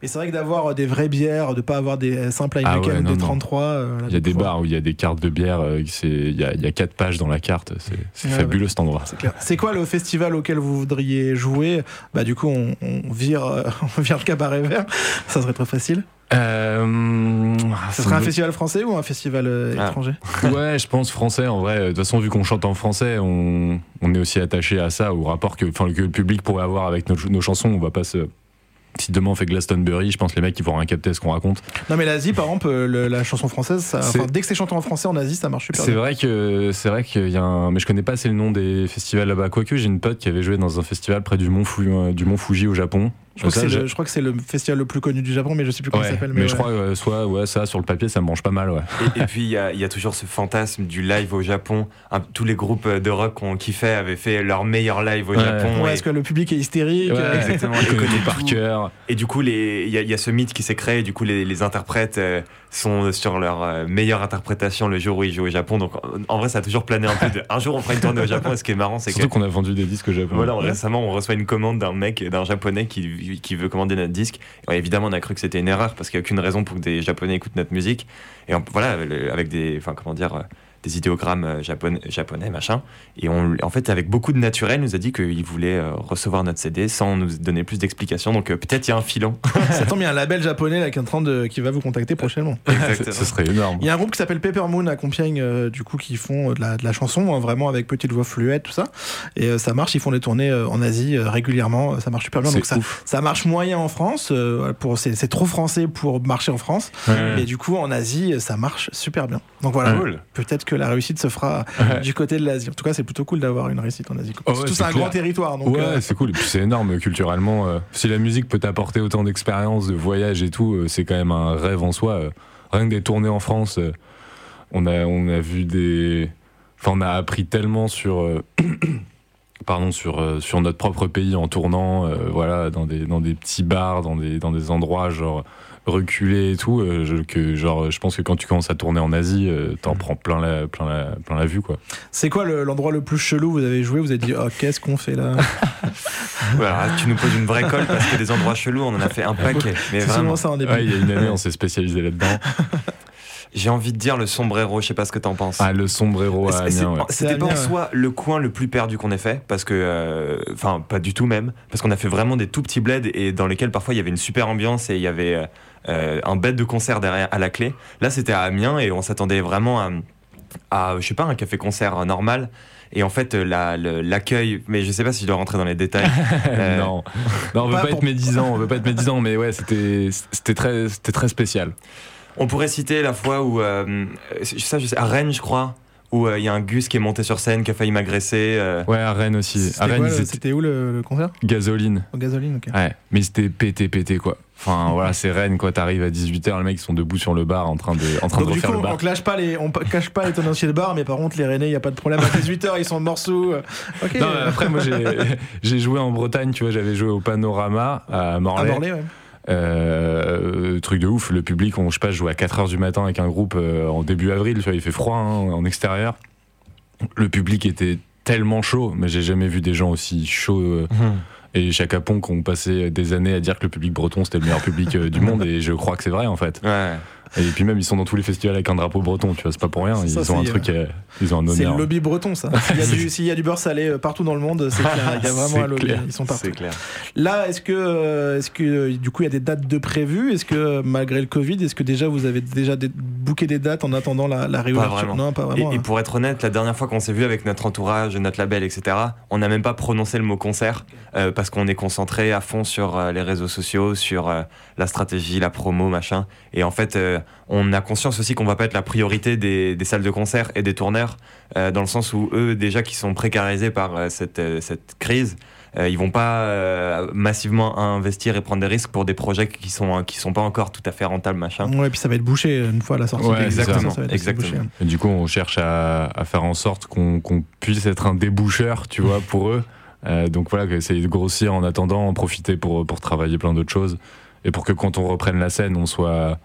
Mais c'est vrai que d'avoir euh, des vraies bières, de pas avoir des simples Ah Heineken ouais, ou non, des non. 33. euh, là, Il y a des bars où il y a des cartes de bière. euh, Il y a, il y a quatre pages dans la carte. C'est Ouais, fabuleux cet endroit. C'est clair. C'est quoi le festival auquel vous voudriez jouer? Bah du coup, on, on vire, euh, on vire le cabaret vert. Ça serait trop facile. Euh, Ça serait un festival français ou un festival euh, Ah. étranger Ouais, je pense français en vrai. De toute façon, vu qu'on chante en français, on, on est aussi attaché à ça, au rapport que, le public pourrait avoir avec nos, nos chansons. On va pas se. Si demain on fait Glastonbury, je pense que les mecs ils vont rien capter ce qu'on raconte. Non mais l'Asie, par exemple, le- la chanson française, ça, C'est- enfin, dès que c'est chanté en français en Asie, ça marche super C'est bien. vrai que c'est vrai qu'il y a un, mais je connais pas assez le nom des festivals là-bas. Quoique j'ai une pote qui avait joué dans un festival près du mont, euh, du mont Fuji au Japon. Je crois, que Ça, c'est le, je crois que c'est le festival le plus connu du Japon, mais je sais plus comment Ouais, il s'appelle. mais, ouais. je crois euh, soit ouais ça sur le papier ça me branche pas mal ouais. Et, et puis il y, a- il y a toujours ce fantasme du live au Japon. Un- tous les groupes de rock qu'on kiffait avaient fait leur meilleur live au Ouais. Japon. Ouais, et, est-ce que le public est hystérique Ouais, euh, exactement. Il Et connaît par cœur. et du coup, les- il y, a- il y a ce mythe qui s'est créé. Du coup, les, les interprètes euh, sont sur leur euh, meilleure interprétation le jour où ils jouent au Japon. Donc en, en vrai, ça a toujours plané un peu de. Un jour, on fera une tournée au Japon. Et ce qui est marrant, c'est que Surtout qu'on a vendu des disques au Japon. Voilà, récemment, on reçoit une commande d'un mec, d'un japonais qui, qui veut commander notre disque. Et évidemment, on a cru que c'était une erreur parce qu'il n'y a aucune raison pour que des japonais écoutent notre musique. Et voilà, avec des, enfin, comment dire, euh, des idéogrammes euh, japonais, japonais, machin. Et on, en fait, avec beaucoup de naturel, il nous a dit qu'il voulait euh, recevoir notre CD sans nous donner plus d'explications. Donc euh, peut-être il y a un filon. Ça tombe, il y a un label japonais là, qui, est en train de, qui va vous contacter prochainement. Ce ce serait énorme. Il y a un groupe qui s'appelle Pepper Moon à Compiègne, euh, du coup, qui font de la, de la chanson, hein, vraiment avec petite voix fluette, tout ça. Et euh, ça marche, ils font des tournées euh, en Asie euh, régulièrement, ça marche super bien. Donc ça, marche moyen en France, euh, pour, c'est, trop français pour marcher en France. Ouais. Mais du coup, en Asie, ça marche super bien. Donc voilà, Cool. peut-être que la réussite se fera Ouais. du côté de l'Asie. En tout cas, c'est plutôt cool d'avoir une réussite en Asie. Oh ouais, c'est un clair. grand territoire. Donc, ouais, euh, c'est cool. Et puis c'est énorme culturellement. euh, si la musique peut t'apporter autant d'expérience, de voyage et tout, euh, c'est quand même un rêve en soi. euh. Rien que des tournées en France, euh, on a, on a vu des. Enfin, on a appris tellement sur. euh, Pardon, sur, euh, sur notre propre pays en tournant, euh, voilà, dans des, dans des petits bars, dans des, dans des endroits genre reculés et tout, euh, je, que genre, je pense que quand tu commences à tourner en Asie, euh, t'en prends plein la, plein, la, plein la vue, quoi. c'est quoi le- l'endroit le plus chelou où vous avez joué Vous avez dit, oh, qu'est-ce qu'on fait là? Voilà, tu nous poses une vraie colle parce que des endroits chelous, on en a fait un paquet. Mais C'est vraiment. ça en début. Ouais, il y a une année, on s'est spécialisé là-dedans. J'ai envie de dire le sombrero, je sais pas ce que t'en penses. Ah, le sombrero à ouais. C'était pas en soi le coin le plus perdu qu'on ait fait, parce que, euh, enfin, pas du tout même, parce qu'on a fait vraiment des tout petits bleds et dans lesquels parfois il y avait une super ambiance et il y avait euh, un bed de concert derrière à la clé. Là, c'était à Amiens et on s'attendait vraiment à, à, je sais pas, un café-concert normal. Et en fait, la- l'accueil, mais je sais pas si je dois rentrer dans les détails. Euh, non. non, on veut pas pas, pour- être médisant, on veut pas être médisant, mais ouais, c'était c'était très c'était très spécial. On pourrait citer la fois où, euh, ça, je sais, à Rennes, je crois, où euh, il y a un Gus qui est monté sur scène, qui a failli m'agresser. euh, Ouais, à Rennes aussi. C'était À C'était où le, le concert? Gasoline. Au gasoline, ok. Ouais, mais c'était pété pété quoi. Enfin voilà, c'est Rennes quoi, t'arrives à 18h, les mecs ils sont debout sur le bar en train de en train Donc de du refaire coup, le on bar. clash pas les, on cache pas les tenanciers de bar, mais par contre les Rennais, il y a pas de problème. À 18h, ils sont morceaux. euh, Ok. Non, mais après moi j'ai joué en Bretagne, tu vois, j'avais joué au Panorama à à Morlaix. Morlaix, ouais. Euh, truc de ouf, le public, on, je sais pas, je jouais à 4h du matin avec un groupe euh, en début avril, tu vois, il fait froid hein, en extérieur. Le public était tellement chaud, mais j'ai jamais vu des gens aussi chauds. euh, Et Chaka Ponk ont passé des années à dire que le public breton c'était le meilleur public du monde et je crois que c'est vrai en fait. Ouais. Et puis même ils sont dans tous les festivals avec un drapeau breton, tu vois, c'est pas pour rien. Ils Ça, ont un truc, euh, ils ont un C'est le honneur. lobby breton, ça. S'il y, a du- s'il y a du beurre salé euh, partout dans le monde, c'est clair. Il y a vraiment un lobby. clair. Ils sont partout. C'est clair. Là, est-ce que, euh, est-ce que euh, du coup, il y a des dates de prévues? Est-ce que, euh, malgré le Covid, est-ce que déjà vous avez déjà des, booké des dates en attendant la, la réouverture? Non, pas vraiment. et hein. pour être honnête, la dernière fois qu'on s'est vu avec notre entourage, notre label, etc., on n'a même pas prononcé le mot concert euh, parce qu'on est concentré à fond sur euh, les réseaux sociaux, sur euh, la stratégie, la promo, machin. Et en fait, euh, on a conscience aussi qu'on va pas être la priorité des, des salles de concert et des tourneurs, euh, dans le sens où eux, déjà, qui sont précarisés par euh, cette, euh, cette crise, euh, ils vont pas euh, massivement investir et prendre des risques pour des projets qui sont qui sont pas encore tout à fait rentables, machin. Ouais, puis ça va être bouché une fois la sortie. Ouais, des- exactement, ça va être assez exactement. bouché. Et du coup, on cherche à, à faire en sorte qu'on puisse être un déboucheur, tu vois, pour eux. Euh, donc voilà, essayer de grossir en attendant, en profiter pour, pour travailler plein d'autres choses. Et pour que quand on reprenne la scène, on soit,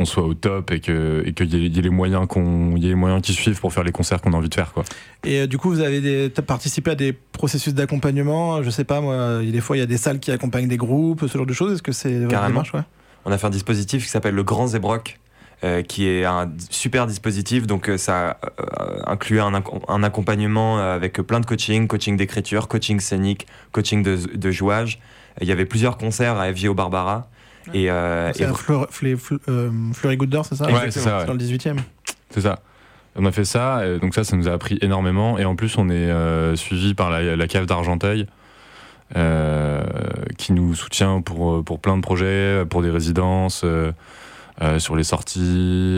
on soit au top et qu'il et qu'il y, ait- il y ait les moyens qu'on, il y ait les moyens qui suivent pour faire les concerts qu'on a envie de faire. Quoi. Et euh, du coup, vous avez des- participé à des processus d'accompagnement. Je sais pas, moi, il y a des fois, il y a des salles qui accompagnent des groupes, ce genre de choses. Est-ce que c'est votre Carrément. démarche ouais? On a fait un dispositif qui s'appelle le Grand Zébroc, euh, qui est un super dispositif. Donc, euh, ça euh, inclut un, ac- un accompagnement euh, avec plein de coaching, coaching d'écriture, coaching scénique, coaching de, de jouage. Il y avait plusieurs concerts à FGO Barbara. Et, euh, C'est Fleur- euh, Fleury Goutte d'Or, c'est ça Ouais, c'est ça, ouais. dans le 18 e C'est ça. On a fait ça, et donc ça, ça nous a appris énormément. Et en plus, on est euh, suivi par la, la cave d'Argenteuil, euh, qui nous soutient pour, pour plein de projets, pour des résidences, euh, sur les sorties.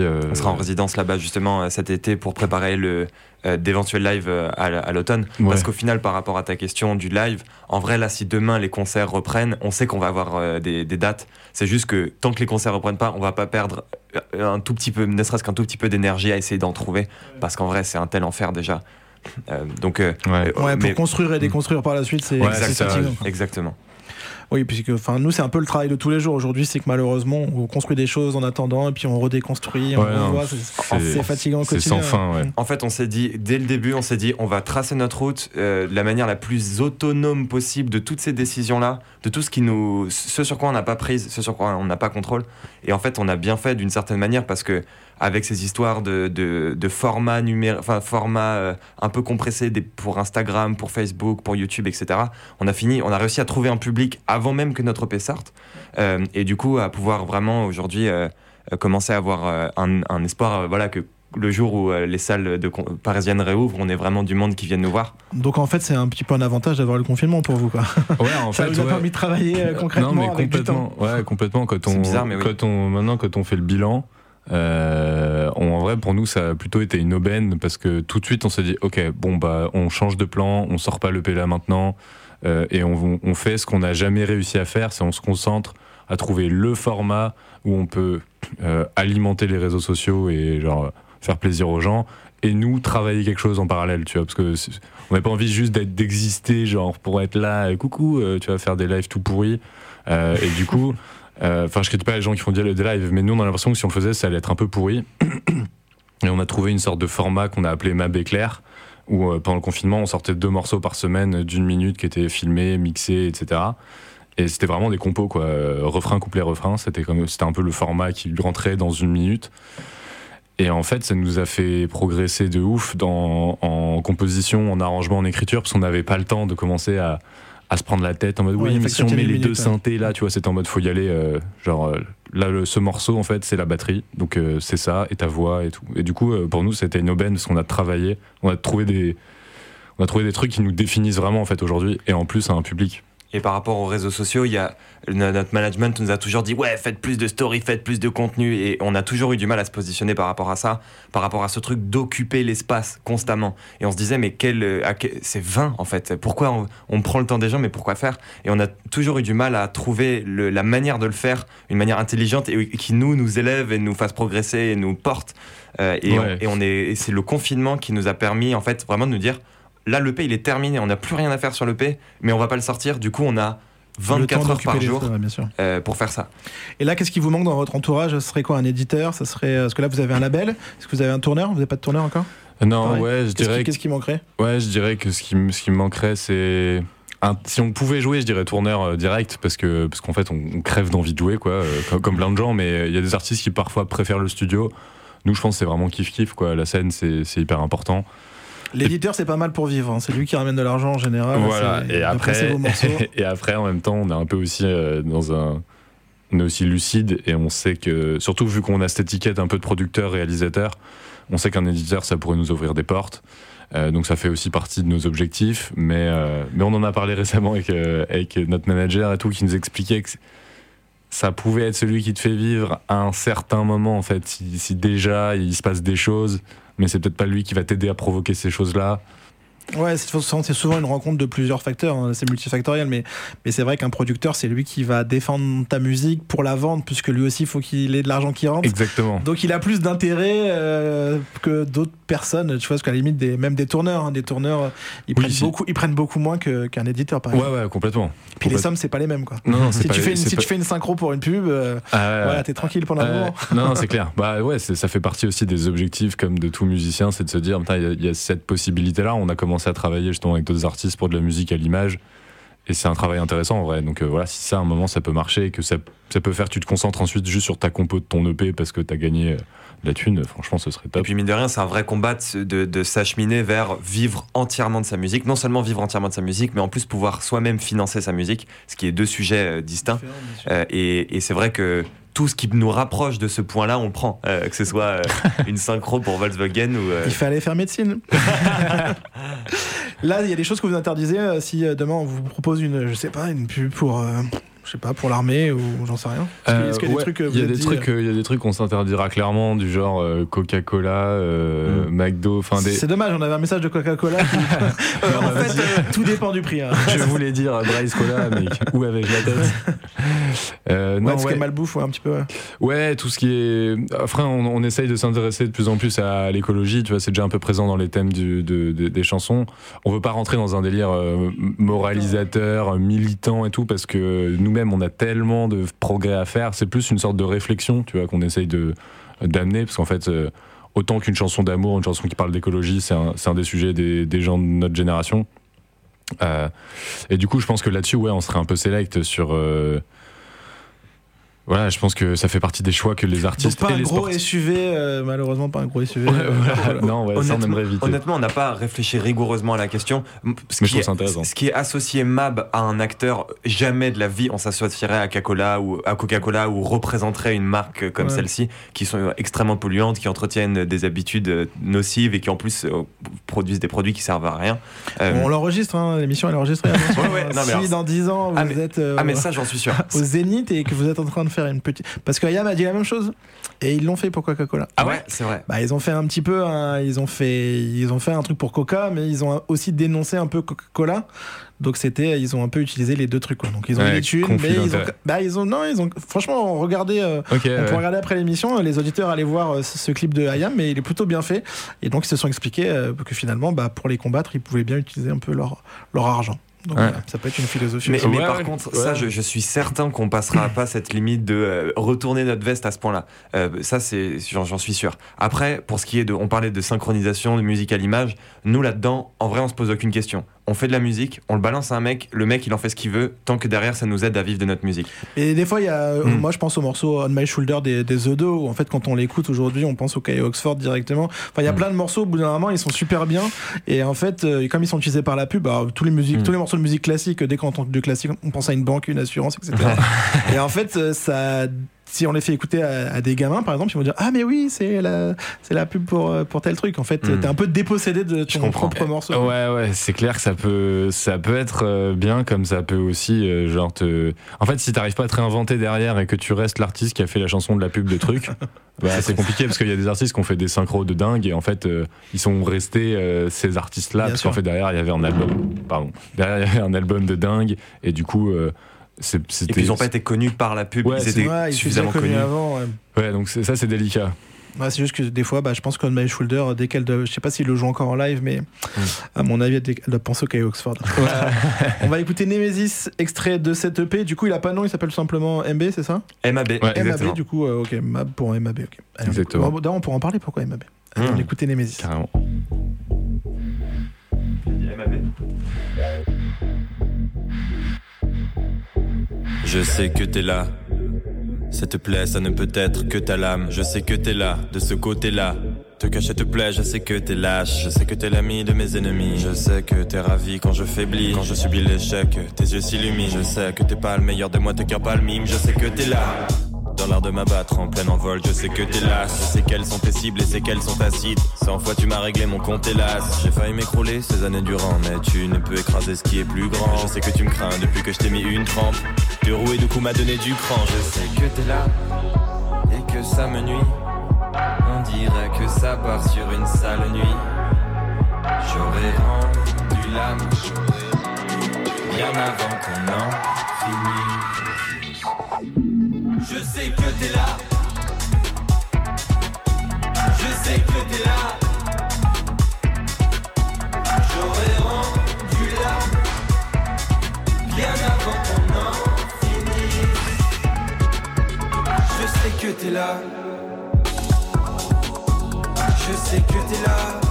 euh, on sera en résidence là-bas justement euh, cet été pour préparer le euh, d'éventuels lives à, l'automne. Ouais. Parce qu'au final, par rapport à ta question du live, en vrai, là, si demain les concerts reprennent, on sait qu'on va avoir euh, des, des dates. C'est juste que tant que les concerts reprennent pas, on va pas perdre un tout petit peu, ne serait-ce qu'un tout petit peu d'énergie à essayer d'en trouver. Parce qu'en vrai, c'est un tel enfer déjà. Euh, donc, euh, Ouais. euh, Ouais, pour mais- construire et déconstruire par la suite, c'est Ouais, exactement. Oui, puisque enfin, nous, c'est un peu le travail de tous les jours aujourd'hui, c'est que malheureusement, on construit des choses en attendant, et puis on redéconstruit, on Ouais, revoit, c'est c'est fatigant au C'est sans fin, ouais. En fait, on s'est dit, dès le début, on s'est dit, on va tracer notre route euh, de la manière la plus autonome possible de toutes ces décisions-là, de tout ce qui nous, ce sur quoi on n'a pas prise, ce sur quoi on n'a pas contrôle. Et en fait, on a bien fait d'une certaine manière parce que avec ces histoires de, de, de format numérique, enfin format euh, un peu compressé des, pour Instagram, pour Facebook, pour YouTube, etc. On a fini, on a réussi à trouver un public avant même que notre EP sorte, Euh, et du coup à pouvoir vraiment aujourd'hui euh, commencer à avoir euh, un, un espoir, euh, voilà que le jour où euh, les salles de con- parisiennes réouvrent, on est vraiment du monde qui vient nous voir. Donc en fait, c'est un petit peu un avantage d'avoir le confinement pour vous. Quoi. Ouais, en Ça fait, vous a ouais. permis de travailler euh, concrètement non, mais avec du temps. complètement. Ouais, complètement. Quand C'est on, bizarre, mais oui. quand on, maintenant, quand on fait le bilan, euh, on- en vrai, pour nous, ça a plutôt été une aubaine parce que tout de suite, on s'est dit, ok, bon bah, on change de plan, on sort pas le là maintenant, euh, et on, fait ce qu'on n'a jamais réussi à faire, c'est on se concentre à trouver le format où on peut euh, alimenter les réseaux sociaux et genre faire plaisir aux gens. Et nous, travailler quelque chose en parallèle, tu vois, parce que on n'a pas envie juste d'exister, genre pour être là, coucou, tu vas faire des lives tout pourris. Et du coup, enfin, je critique pas les gens qui font des lives, mais nous, on a l'impression que si on faisait, ça allait être un peu pourri. Et on a trouvé une sorte de format qu'on a appelé Mab éclair, où euh, pendant le confinement, on sortait deux morceaux par semaine d'une minute qui étaient filmés, mixés, etc. Et c'était vraiment des compos, quoi. Euh, refrain, couplet, refrain. C'était comme, c'était un peu le format qui rentrait dans une minute. Et en fait, ça nous a fait progresser de ouf dans, en composition, en arrangement, en écriture, parce qu'on n'avait pas le temps de commencer à, à se prendre la tête en mode Ouais, oui, mais si on met les deux synthés là, tu vois, c'était en mode faut y aller. euh, genre euh, là, le- ce morceau, en fait, c'est la batterie. Donc euh, c'est ça, et ta voix et tout. Et du coup, euh, pour nous, c'était une aubaine parce qu'on a travaillé, on a trouvé des. On a trouvé des trucs qui nous définissent vraiment en fait aujourd'hui et en plus à un public. Et par rapport aux réseaux sociaux, il y a, no- notre management nous a toujours dit ouais, faites plus de stories, faites plus de contenu. Et on a toujours eu du mal à se positionner par rapport à ça, par rapport à ce truc d'occuper l'espace constamment. Et on se disait mais quel, euh, quel- c'est vain en fait. Pourquoi on, on prend le temps des gens, mais pourquoi faire? Et on a toujours eu du mal à trouver le- la manière de le faire, une manière intelligente et qui nous nous élève et nous fasse progresser et nous porte. Euh, et, Ouais. on, et on est, et c'est le confinement qui nous a permis en fait vraiment de nous dire là le P il est terminé, on n'a plus rien à faire sur le P, mais on va pas le sortir. Du coup on a Le temps 24 heures par jour bien sûr. euh, pour faire ça. Et là, qu'est-ce qui vous manque dans votre entourage? Ce serait quoi Un éditeur? Ça serait euh, Parce que là, vous avez un label. Est-ce que vous avez un tourneur? Vous n'avez pas de tourneur encore? Non, Pareil. ouais, je dirais qui, qu'est-ce qui manquerait? Ouais, je dirais que ce qui, me- ce qui me manquerait, c'est un- si on pouvait jouer, je dirais tourneur euh, direct, parce que parce qu'en fait, on, on crève d'envie de jouer, quoi, euh, comme, comme plein de gens. Mais euh, il y a des artistes qui parfois préfèrent le studio. Nous, je pense que c'est vraiment kiff kiff, quoi. La scène, c'est c'est hyper important. L'éditeur, c'est pas mal pour vivre. hein. C'est lui qui ramène de l'argent en général. voilà. Et après, et après, en même temps, on est un peu aussi euh, dans un on est aussi lucide et on sait que, surtout vu qu'on a cette étiquette un peu de producteur, réalisateur, on sait qu'un éditeur, ça pourrait nous ouvrir des portes. Euh, donc ça fait aussi partie de nos objectifs. Mais, euh, mais on en a parlé récemment avec, euh, avec notre manager et tout, qui nous expliquait que ça pouvait être celui qui te fait vivre à un certain moment, en fait. Si, si déjà il se passe des choses, mais c'est peut-être pas lui qui va t'aider à provoquer ces choses-là. Ouais, c'est souvent une rencontre de plusieurs facteurs, hein, c'est multifactoriel, mais, mais c'est vrai qu'un producteur, c'est lui qui va défendre ta musique pour la vendre, puisque lui aussi, il faut qu'il ait de l'argent qui rentre. Exactement. Donc il a plus d'intérêt euh, que d'autres personnes, tu vois, parce qu'à la limite, des, même des tourneurs, hein, des tourneurs, euh, ils, Oui, prennent si. beaucoup, ils prennent beaucoup moins qu'un éditeur, par exemple. Ouais, ouais, complètement. Puis les sommes, c'est pas les mêmes, quoi. Non, non, Si, pas- tu fais, une, si pas- tu fais une synchro pour une pub, euh, voilà, ouais. t'es tranquille pendant un moment. non, non, c'est clair. Bah ouais, ça fait partie aussi des objectifs comme de tout musicien, c'est de se dire, y il y, a cette possibilité-là. On a commencé à travailler justement avec d'autres artistes pour de la musique à l'image. Et c'est un travail intéressant en vrai. Donc euh, voilà, si ça à un moment ça peut marcher que ça, ça peut faire, tu te concentres ensuite juste sur ta compo de ton EP parce que t'as gagné euh, la thune, franchement ce serait Et top. puis mine de rien, c'est un vrai combat de, se- de, de s'acheminer vers vivre entièrement de sa musique. Non seulement vivre entièrement de sa musique, mais en plus pouvoir soi-même financer sa musique, ce qui est deux sujets euh, distincts. Euh, et et c'est vrai que tout ce qui nous rapproche de ce point-là, on le prend. Euh, que ce soit euh, une synchro pour Volkswagen ou... euh, Il fallait faire médecine. Là, il y a des choses que vous interdisez euh, si euh, demain on vous propose une, je sais pas, une pub pour, euh, je sais pas, pour l'armée ou j'en sais rien. Est-ce qu'il- est-ce qu'il y a des trucs que il y a des trucs, euh, il y a des trucs qu'on s'interdira clairement du genre euh, Coca-Cola, euh, McDo, enfin des. C'est dommage, on avait un message de Coca-Cola qui. Euh, en fait, euh, tout dépend du prix. hein. Je voulais dire Bryce Cola, mais où avec la tête Euh, non, parce ouais. que malbouffe, ouais, un petit peu. ouais. Tout ce qui est. Après, on, essaye de s'intéresser de plus en plus à l'écologie. Tu vois, c'est déjà un peu présent dans les thèmes des chansons. On veut pas rentrer dans un délire euh, moralisateur, militant et tout, parce que on a tellement de progrès à faire. C'est plus une sorte de réflexion, tu vois, qu'on essaye de d'amener, parce qu'en fait. euh, Autant qu'une chanson d'amour, une chanson qui parle d'écologie, c'est un, un des sujets des, des gens de notre génération. Euh, et du coup, je pense que là-dessus, ouais, on serait un peu select sur. euh, voilà, je pense que ça fait partie des choix que les Donc, artistes pas et un les gros sportifs. SUV, euh, malheureusement, pas un gros SUV. Ouais, voilà. voilà. Non, ouais, ça on Honnêtement- aimerait éviter. Honnêtement, on n'a pas réfléchi rigoureusement à la question. Ce Mais qui, je trouve est, ça intéressant. ce qui est associé MAB à un acteur, jamais de la vie on s'associerait à Coca-Cola ou à Coca-Cola ou représenterait une marque comme Ouais. celle-ci, qui sont extrêmement polluantes, qui entretiennent des habitudes euh, nocives et qui en plus euh, produisent des produits qui servent à rien. Euh, On l'enregistre, hein, l'émission elle est enregistrée. mais si alors- dans 10 ans vous Ah, mais- êtes euh, ah mais ça j'en suis sûr. au zénith et que vous êtes en train de faire une petite. Parce que Ayam a dit la même chose et ils l'ont fait pour Coca-Cola. Ah ouais, c'est vrai. Bah, ils ont fait un petit peu, ils ont fait, ils ont fait un truc pour Coca, mais ils ont aussi dénoncé un peu Coca-Cola. Donc c'était, ils ont un peu utilisé les deux trucs. Quoi. Donc ils ont Ouais, des thunes, mais ils ont, bah, ils ont, non, ils ont, franchement, regardez, euh, on ouais. peut regarder après l'émission. Les auditeurs allaient voir euh, ce ce clip de Hayam, mais il est plutôt bien fait. Et donc ils se sont expliqués euh, que finalement, bah, pour les combattre, ils pouvaient bien utiliser un peu leur, leur argent. Donc Ouais. voilà, ça peut être une philosophie. Mais, aussi. mais Ouais, par ouais. contre, Ouais. ça, je, je suis certain qu'on passera pas cette limite de euh, retourner notre veste à ce point-là. Euh, ça, c'est, j'en, j'en suis sûr. Après, pour ce qui est de, on parlait de synchronisation, de musique à l'image. Nous là-dedans, en vrai, on se pose aucune question. On fait de la musique, on le balance à un mec, le mec, il en fait ce qu'il veut, tant que derrière, ça nous aide à vivre de notre musique. Et des fois, il y a, euh, Mm. moi je pense au morceau On My Shoulder des, des The Do, où en fait, quand on l'écoute aujourd'hui, on pense au Cahier Oxford directement. Enfin, il y a Mm. plein de morceaux, au bout d'un moment, ils sont super bien. Et en fait, euh, comme ils sont utilisés par la pub, alors, tous, les musiques, Mm. tous les morceaux de musique classique, dès qu'on entend du classique, on pense à une banque, une assurance, etc. et en fait, euh, ça. Si on les fait écouter à, à des gamins, par exemple, ils vont dire Ah, mais oui, c'est la, c'est la pub pour, euh, pour tel truc. En fait, Mm. t'es un peu dépossédé de ton propre morceau. Ouais, ouais, c'est clair que ça peut, ça peut être euh, bien comme ça peut aussi, euh, genre, te... En fait, si t'arrives pas à te réinventer derrière et que tu restes l'artiste qui a fait la chanson de la pub de truc, bah, c'est compliqué parce qu'il y a des artistes qui ont fait des synchros de dingue et en fait, euh, ils sont restés euh, ces artistes-là parce qu'en fait, derrière, il y avait un album, pardon, derrière, il y avait un album de dingue et du coup, euh, Et c'était. puis, ils ont pas été connus par la pub, Ouais, ils étaient Ouais, suffisamment déjà connus connus. avant. ouais. Ouais, donc c'est- ça, c'est délicat. Ouais, c'est juste que des fois, bah, je pense qu'On My Shoulder, dès qu'elle doit, je sais pas s'il le joue encore en live, mais à mon avis, elle doit penser au Cahier Oxford. On va écouter Nemesis, extrait de cette EP. Du coup, il a pas de nom, il s'appelle simplement MB, c'est ça? MAB, Ouais. exactement. MAB, du coup, euh, ok, MAB pour MAB. ok. Allez, Exactement. on pourra en parler, pourquoi MAB Allez, Mm. On écoute Nemesis. Carrément. MAB. Je sais que t'es là. Ça te plaît, ça ne peut être que ta lame. Je sais que t'es là, de ce côté-là. Te cacher te plaît, je sais que t'es lâche. Je sais que t'es l'ami de mes ennemis. Je sais que t'es ravi quand je faiblis. Quand je subis l'échec, tes yeux s'illuminent. Je sais que t'es pas le meilleur de moi, te cœur pas le mime. Je sais que t'es là. Dans l'art de m'abattre en plein envol, je sais que t'es là. Je sais quelles sont tes cibles et c'est qu'elles sont acides. Cent fois tu m'as réglé mon compte hélas. J'ai failli m'écrouler ces années durant, mais tu ne peux écraser ce qui est plus grand. Je sais que tu me crains depuis que je t'ai mis une trempe. De roues et de coups m'a donné du cran. Je sais que t'es là et que ça me nuit. On dirait que ça part sur une sale nuit. J'aurais rendu l'âme bien avant qu'on en. Je sais que t'es là. Je sais que t'es là. J'aurais rendu l'âme bien avant qu'on en finisse. Je sais que t'es là. Je sais que t'es là.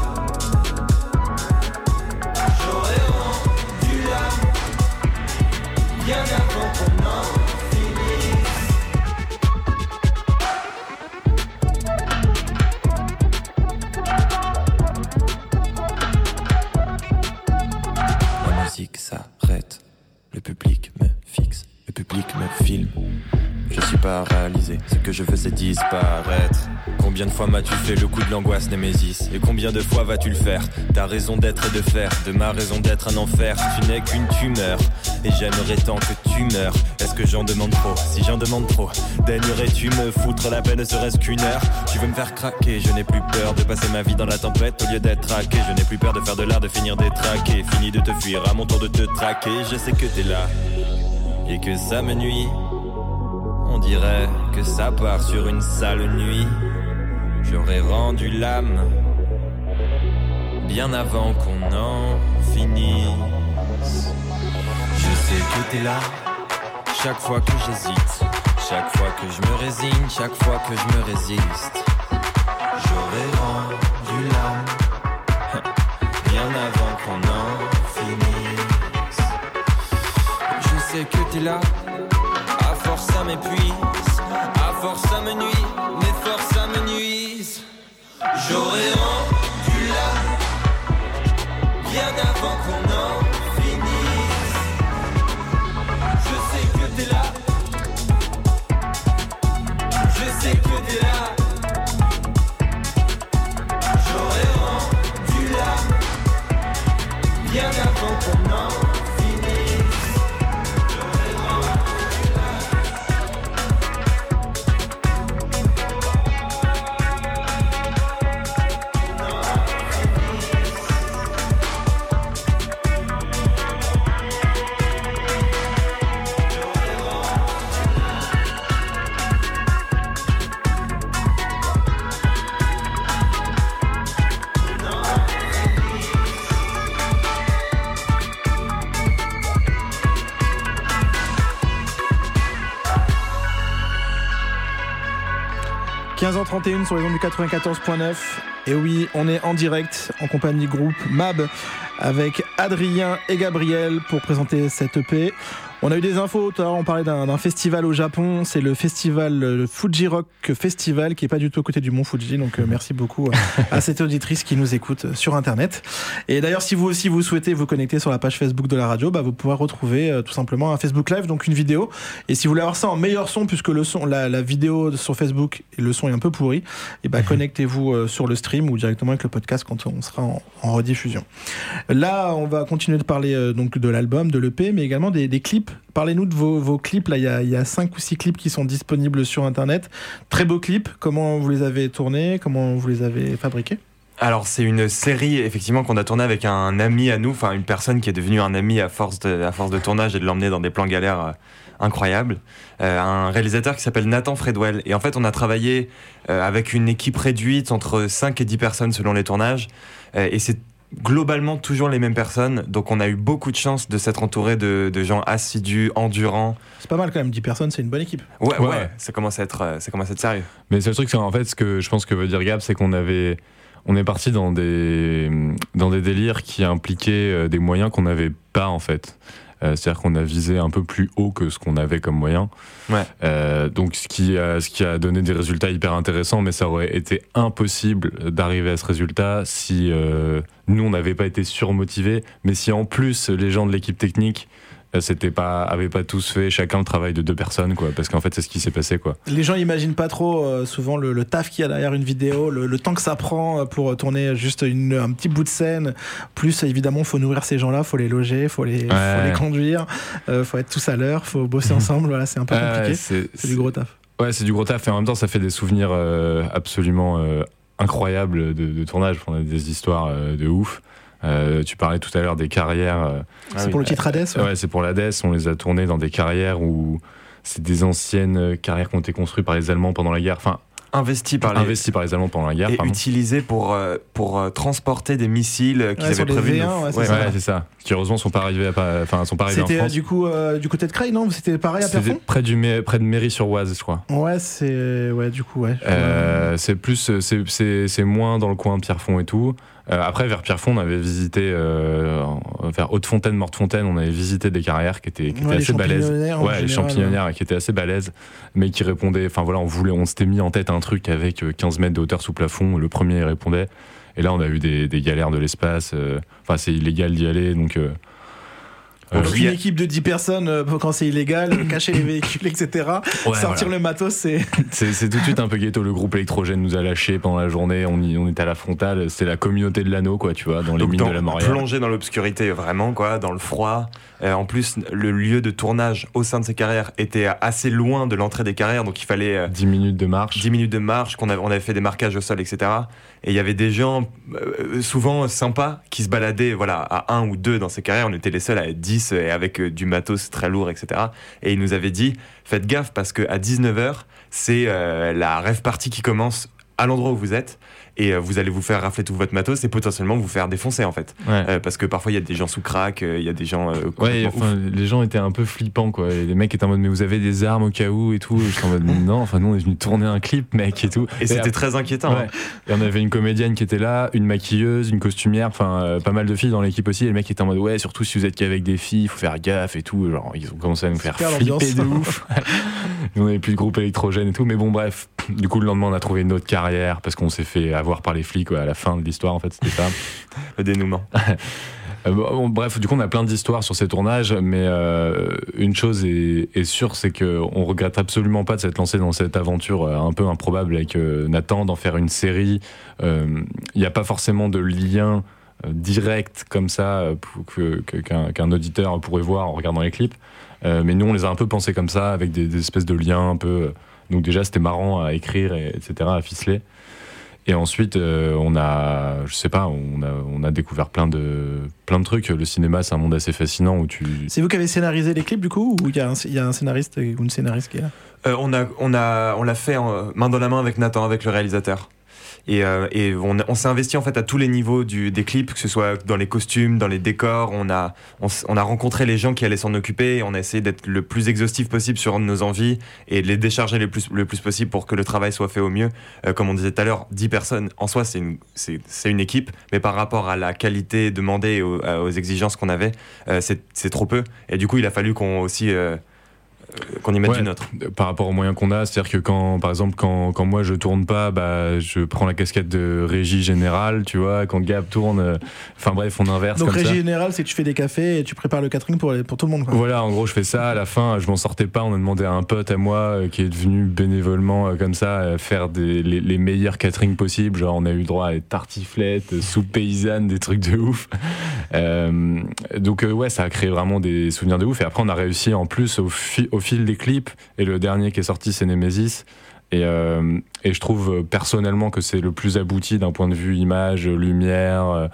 Ce que je veux c'est disparaître. Combien de fois m'as-tu fait le coup de l'angoisse Némésis Et combien de fois vas-tu le faire? Ta raison d'être et de faire, de ma raison d'être un enfer. Tu n'es qu'une tumeur, et j'aimerais tant que tu meurs. Est-ce que j'en demande trop? Si j'en demande trop, daignerais-tu me foutre la peine, ne serait-ce qu'une heure? Tu veux me faire craquer, je n'ai plus peur de passer ma vie dans la tempête au lieu d'être traqué. Je n'ai plus peur de faire de l'art, de finir détraqué. Fini de te fuir, à mon tour de te traquer. Je sais que t'es là, et que ça me nuit. Dirait que ça part sur une sale nuit. J'aurais rendu l'âme bien avant qu'on en finisse. Je sais que t'es là, chaque fois que j'hésite, chaque fois que je me résigne, chaque fois que je me résiste. J'aurais rendu l'âme bien avant qu'on en finisse. Je sais que t'es là, m'épuise, à force ça me nuit, mes forces ça me nuisent. J'aurais 15h31 sur les ondes du 94.9. Et oui, on est en direct en compagnie groupe MAB avec Adrien et Gabriel pour présenter cette EP. On a eu des infos, tout à l'heure on parlait d'un festival au Japon, c'est le festival le Fuji Rock Festival qui est pas du tout à côté du mont Fuji, donc euh, merci beaucoup à, à cette auditrice qui nous écoute sur internet. Et d'ailleurs si vous aussi vous souhaitez vous connecter sur la page Facebook de la radio, bah, vous pourrez retrouver euh, tout simplement un Facebook Live, donc une vidéo. Et si vous voulez avoir ça en meilleur son, puisque le son, la, la vidéo sur Facebook et le son est un peu pourri, et bah, connectez-vous euh, sur le stream ou directement avec le podcast quand on sera en, en rediffusion. Là, on va continuer de parler euh, donc de l'album, de l'EP, mais également des, des clips. Parlez-nous de vos, clips. Là, il y a, cinq ou six clips qui sont disponibles sur Internet. Très beaux clips. Comment vous les avez tournés? Comment vous les avez fabriqués? Alors c'est une série effectivement qu'on a tourné avec un ami à nous, enfin une personne qui est devenue un ami à force de, tournage et de l'emmener dans des plans galères euh, incroyables. Euh, un réalisateur qui s'appelle Nathan Fredwell. Et en fait on a travaillé euh, avec une équipe réduite entre 5 et 10 personnes selon les tournages. Et c'est globalement toujours les mêmes personnes. Donc on a eu beaucoup de chance de s'être entouré de, de gens assidus, endurants. C'est pas mal quand même. 10 personnes, c'est une bonne équipe. Ouais, ouais, Ouais. ça commence à être, euh, ça commence à être sérieux. Mais c'est le truc, c'est en fait ce que je pense que veut dire Gab, c'est qu'on avait, on est parti dans des, dans des délires qui impliquaient euh, des moyens qu'on n'avait pas en fait. Euh, C'est-à-dire qu'on a visé un peu plus haut que ce qu'on avait comme moyen. Ouais. Euh, donc ce qui, a, ce qui a donné des résultats hyper intéressants, mais ça aurait été impossible d'arriver à ce résultat si euh, nous on n'avait pas été surmotivés, mais si en plus les gens de l'équipe technique c'était pas, avaient pas tous fait chacun le travail de deux personnes, quoi, parce qu'en fait c'est ce qui s'est passé, quoi. Les gens imaginent pas trop euh, souvent le, le taf qu'il y a derrière une vidéo, le, le temps que ça prend euh, pour tourner juste une- un petit bout de scène. Plus évidemment, faut nourrir ces gens-là, faut les loger, faut les, faut les conduire, euh, faut être tous à l'heure, faut bosser ensemble. Voilà, c'est un peu compliqué. c'est- c'est du gros taf. Ouais, c'est du gros taf et en même temps, ça fait des souvenirs euh, absolument euh, incroyables de, de tournage. On a des histoires euh, de ouf. Euh, tu parlais tout à l'heure des carrières. euh, Ah c'est pour le titre Hades. ouais. ouais, c'est pour l'Hadès. On les a tournés dans des carrières où c'est des anciennes carrières qui ont été construites par les Allemands pendant la guerre. Enfin, Investi par les. investies par les Allemands pendant la guerre. et pardon. utilisé pour, euh, pour euh, transporter des missiles euh, qu'ils Ouais, avaient les prévu. de V1, nous- ouais, c'est ouais, ça. ça. Qui heureusement sont pas arrivés à pas, enfin, sont pas arrivés en C'était France. du coup euh, du côté de Creil, non? C'était pareil à C'était Pierrefonds près du Mé- près de Méry-sur-Oise, je crois. Ouais, c'est ouais, du coup ouais. Euh, c'est plus, c'est- c'est c'est moins dans le coin de Pierrefonds et tout. Euh, après, vers Pierrefonds, on avait visité, euh, vers Haute-Fontaine, Morte-Fontaine, on avait visité des carrières qui étaient, qui assez balèzes. Ouais, les champignonnières qui étaient assez balèzes, mais qui répondaient. Enfin voilà, on voulait, on s'était mis en tête un truc avec euh, 15 mètres de hauteur sous plafond. Le premier répondait. Et là, on a eu des, des galères de l'espace. euh, Enfin, c'est illégal d'y aller, donc. Euh, euh, une a- équipe de 10 personnes euh, quand c'est illégal, euh, cacher les véhicules, etc. ouais, Sortir voilà. le matos, c'est C'est c'est tout de suite un peu ghetto. Le groupe électrogène nous a lâchés pendant la journée. On, y- on était à la frontale. C'est la communauté de l'anneau, quoi, tu vois, dans les Donc mines dans- de la Montréal. plongé dans l'obscurité vraiment quoi, dans le froid. Euh, en plus, le lieu de tournage au sein de ces carrières était assez loin de l'entrée des carrières, donc il fallait euh, 10 minutes de marche. 10 minutes de marche, qu'on avait, on avait fait des marquages au sol, etc. Et il y avait des gens euh, souvent sympas qui se baladaient voilà, à un ou deux dans ces carrières. On était les seuls à être 10 et avec euh, du matos très lourd, etc. Et ils nous avaient dit faites gaffe parce qu'à 19h, c'est euh, la rêve party qui commence à l'endroit où vous êtes. Et euh, vous allez vous faire rafler tout votre matos et potentiellement vous faire défoncer en fait. Ouais. Euh, parce que parfois il y a des gens sous crack, euh, il y a des gens. euh, Ouais, enfin, les gens étaient un peu flippants, quoi. Et les mecs étaient en mode, mais vous avez des armes au cas où et tout. J'étais en mode, non, enfin, nous, on est venu tourner un clip, mec, et tout. Et c'était après- très inquiétant. Ouais. Et on avait une comédienne qui était là, une maquilleuse, une costumière, enfin euh, pas mal de filles dans l'équipe aussi. Et les mecs étaient en mode ouais, surtout si vous êtes qu'avec des filles, il faut faire gaffe et tout. Genre ils ont commencé à nous faire flipper l'ambiance. de ouf. on avait plus de groupe électrogène et tout. Mais bon bref, du coup le lendemain on a trouvé une autre carrière parce qu'on s'est fait avoir par les flics à la fin de l'histoire en fait c'était ça. Le dénouement. Euh, bon, bref, du coup, on a plein d'histoires sur ces tournages, mais euh, une chose est, est sûre, c'est qu'on regrette absolument pas de s'être lancé dans cette aventure euh, un peu improbable avec Nathan, d'en faire une série. Euh, Il n'y a pas forcément de lien direct comme ça que- que- qu'un qu'un auditeur pourrait voir en regardant les clips. Euh, mais nous, on les a un peu pensés comme ça, avec des, des espèces de liens un peu. Donc déjà, c'était marrant à écrire, et, etc., à ficeler. Et ensuite, euh, on a, je sais pas, on a, on a découvert plein de, plein de trucs. Le cinéma, c'est un monde assez fascinant où tu. C'est vous qui avez scénarisé les clips du coup ou il y, a un- il y a un scénariste ou une scénariste qui est là? Euh, on a, on a, on l'a fait en- main dans la main avec Nathan, avec le réalisateur. Et, euh, et on, s'est investi en fait à tous les niveaux du, des clips, que ce soit dans les costumes, dans les décors. On a, on, on a rencontré les gens qui allaient s'en occuper. Et on a essayé d'être le plus exhaustif possible sur nos envies et de les décharger le plus, le plus possible pour que le travail soit fait au mieux. Euh, comme on disait tout à l'heure, 10 personnes en soi, c'est une, c'est, une équipe, mais par rapport à la qualité demandée et aux, aux exigences qu'on avait, euh, c'est, trop peu. Et du coup, il a fallu qu'on aussi qu'on y mette Ouais. du nôtre. Par rapport aux moyens qu'on a, c'est-à-dire que quand, par exemple, quand, quand moi je tourne pas, bah, je prends la casquette de régie générale, tu vois. Quand Gab tourne, euh, enfin bref, on inverse Donc comme ça. régie générale, c'est que tu fais des cafés et tu prépares le catering pour, pour tout le monde. Quoi. Voilà, en gros, je fais ça. À la fin, je m'en sortais pas. On a demandé à un pote à moi euh, qui est devenu bénévolement euh, comme ça euh, faire des, les, les meilleurs catering possibles. Genre, on a eu le droit à des tartiflettes, euh, soupe paysanne, des trucs de ouf. Euh, donc, euh, ouais, ça a créé vraiment des souvenirs de ouf. Et après, on a réussi en plus au, fi- au fil des clips. Et le dernier qui est sorti, c'est Nemesis. Et, euh, je trouve personnellement que c'est le plus abouti d'un point de vue image, lumière.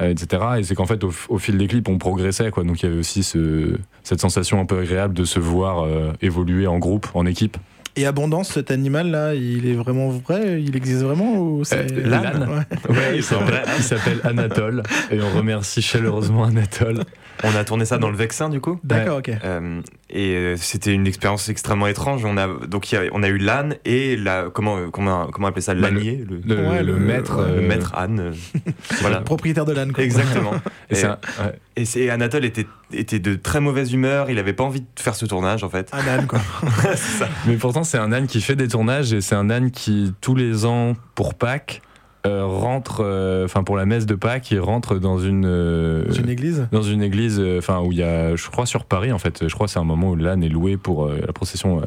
etc. Et c'est qu'en fait, au, fil des clips, on progressait, quoi. Donc il y avait aussi ce- cette sensation un peu agréable de se voir évoluer en groupe, en équipe. Et Abondance, cet animal là, il est vraiment vrai? Il existe vraiment ou c'est Euh, l'âne Ouais. Ouais, il s'appelle il s'appelle Anatole. Et on remercie chaleureusement Anatole. On a tourné ça dans le Vexin, du coup? D'accord, ok. Euh, et euh, c'était une expérience extrêmement étrange. On a donc il y a- on a eu l'âne et la comment euh, comment comment appeler ça? Bah, le- l'ânier, le, Le, Ouais, le le- maître. le euh, maître âne. voilà. Propriétaire de l'âne. quoi. Exactement. Et Et, c'est un- ouais. et c'est Anatole était était de très mauvaise humeur. Il avait pas envie de faire ce tournage en fait. Un âne, quoi. C'est ça. Mais pourtant, c'est un âne qui fait des tournages et c'est un âne qui, tous les ans, pour Pâques, euh, rentre, euh, enfin pour la messe de Pâques, il rentre dans une, euh, une église. dans une église, enfin où il y a, je crois sur Paris en fait, je crois c'est un moment où l'âne est loué pour la procession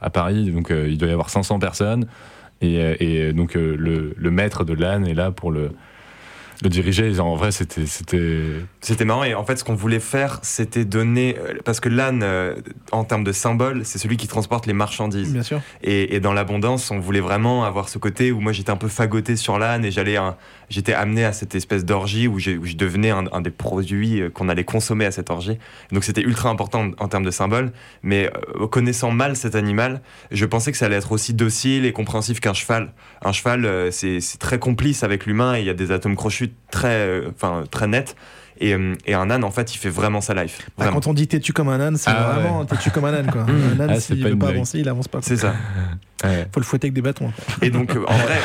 à Paris, donc il doit y avoir 500 personnes et, et donc le, le maître de l'âne est là pour le, le diriger. En vrai, c'était, c'était, C'était marrant et en fait ce qu'on voulait faire c'était donner euh, parce que l'âne euh, en termes de symbole c'est celui qui transporte les marchandises Bien sûr. et, et dans l'abondance on voulait vraiment avoir ce côté où moi j'étais un peu fagoté sur l'âne et j'allais j'étais amené à cette espèce d'orgie où, je devenais un, un des produits euh, qu'on allait consommer à cette orgie donc c'était ultra important en, en termes de symbole mais euh, connaissant mal cet animal je pensais que ça allait être aussi docile et compréhensif qu'un cheval un cheval euh, c'est c'est très complice avec l'humain et il y a des atomes crochus très euh, enfin très nets et, euh, et un âne, en fait, il fait vraiment sa life. Vraiment. quand on dit têtu comme un âne, c'est Ah vraiment têtu comme un âne, quoi. un âne, Ah, s'il pas veut pas avancer, il avance pas. C'est ça. ouais. Faut le fouetter avec des bâtons. Et donc, en vrai,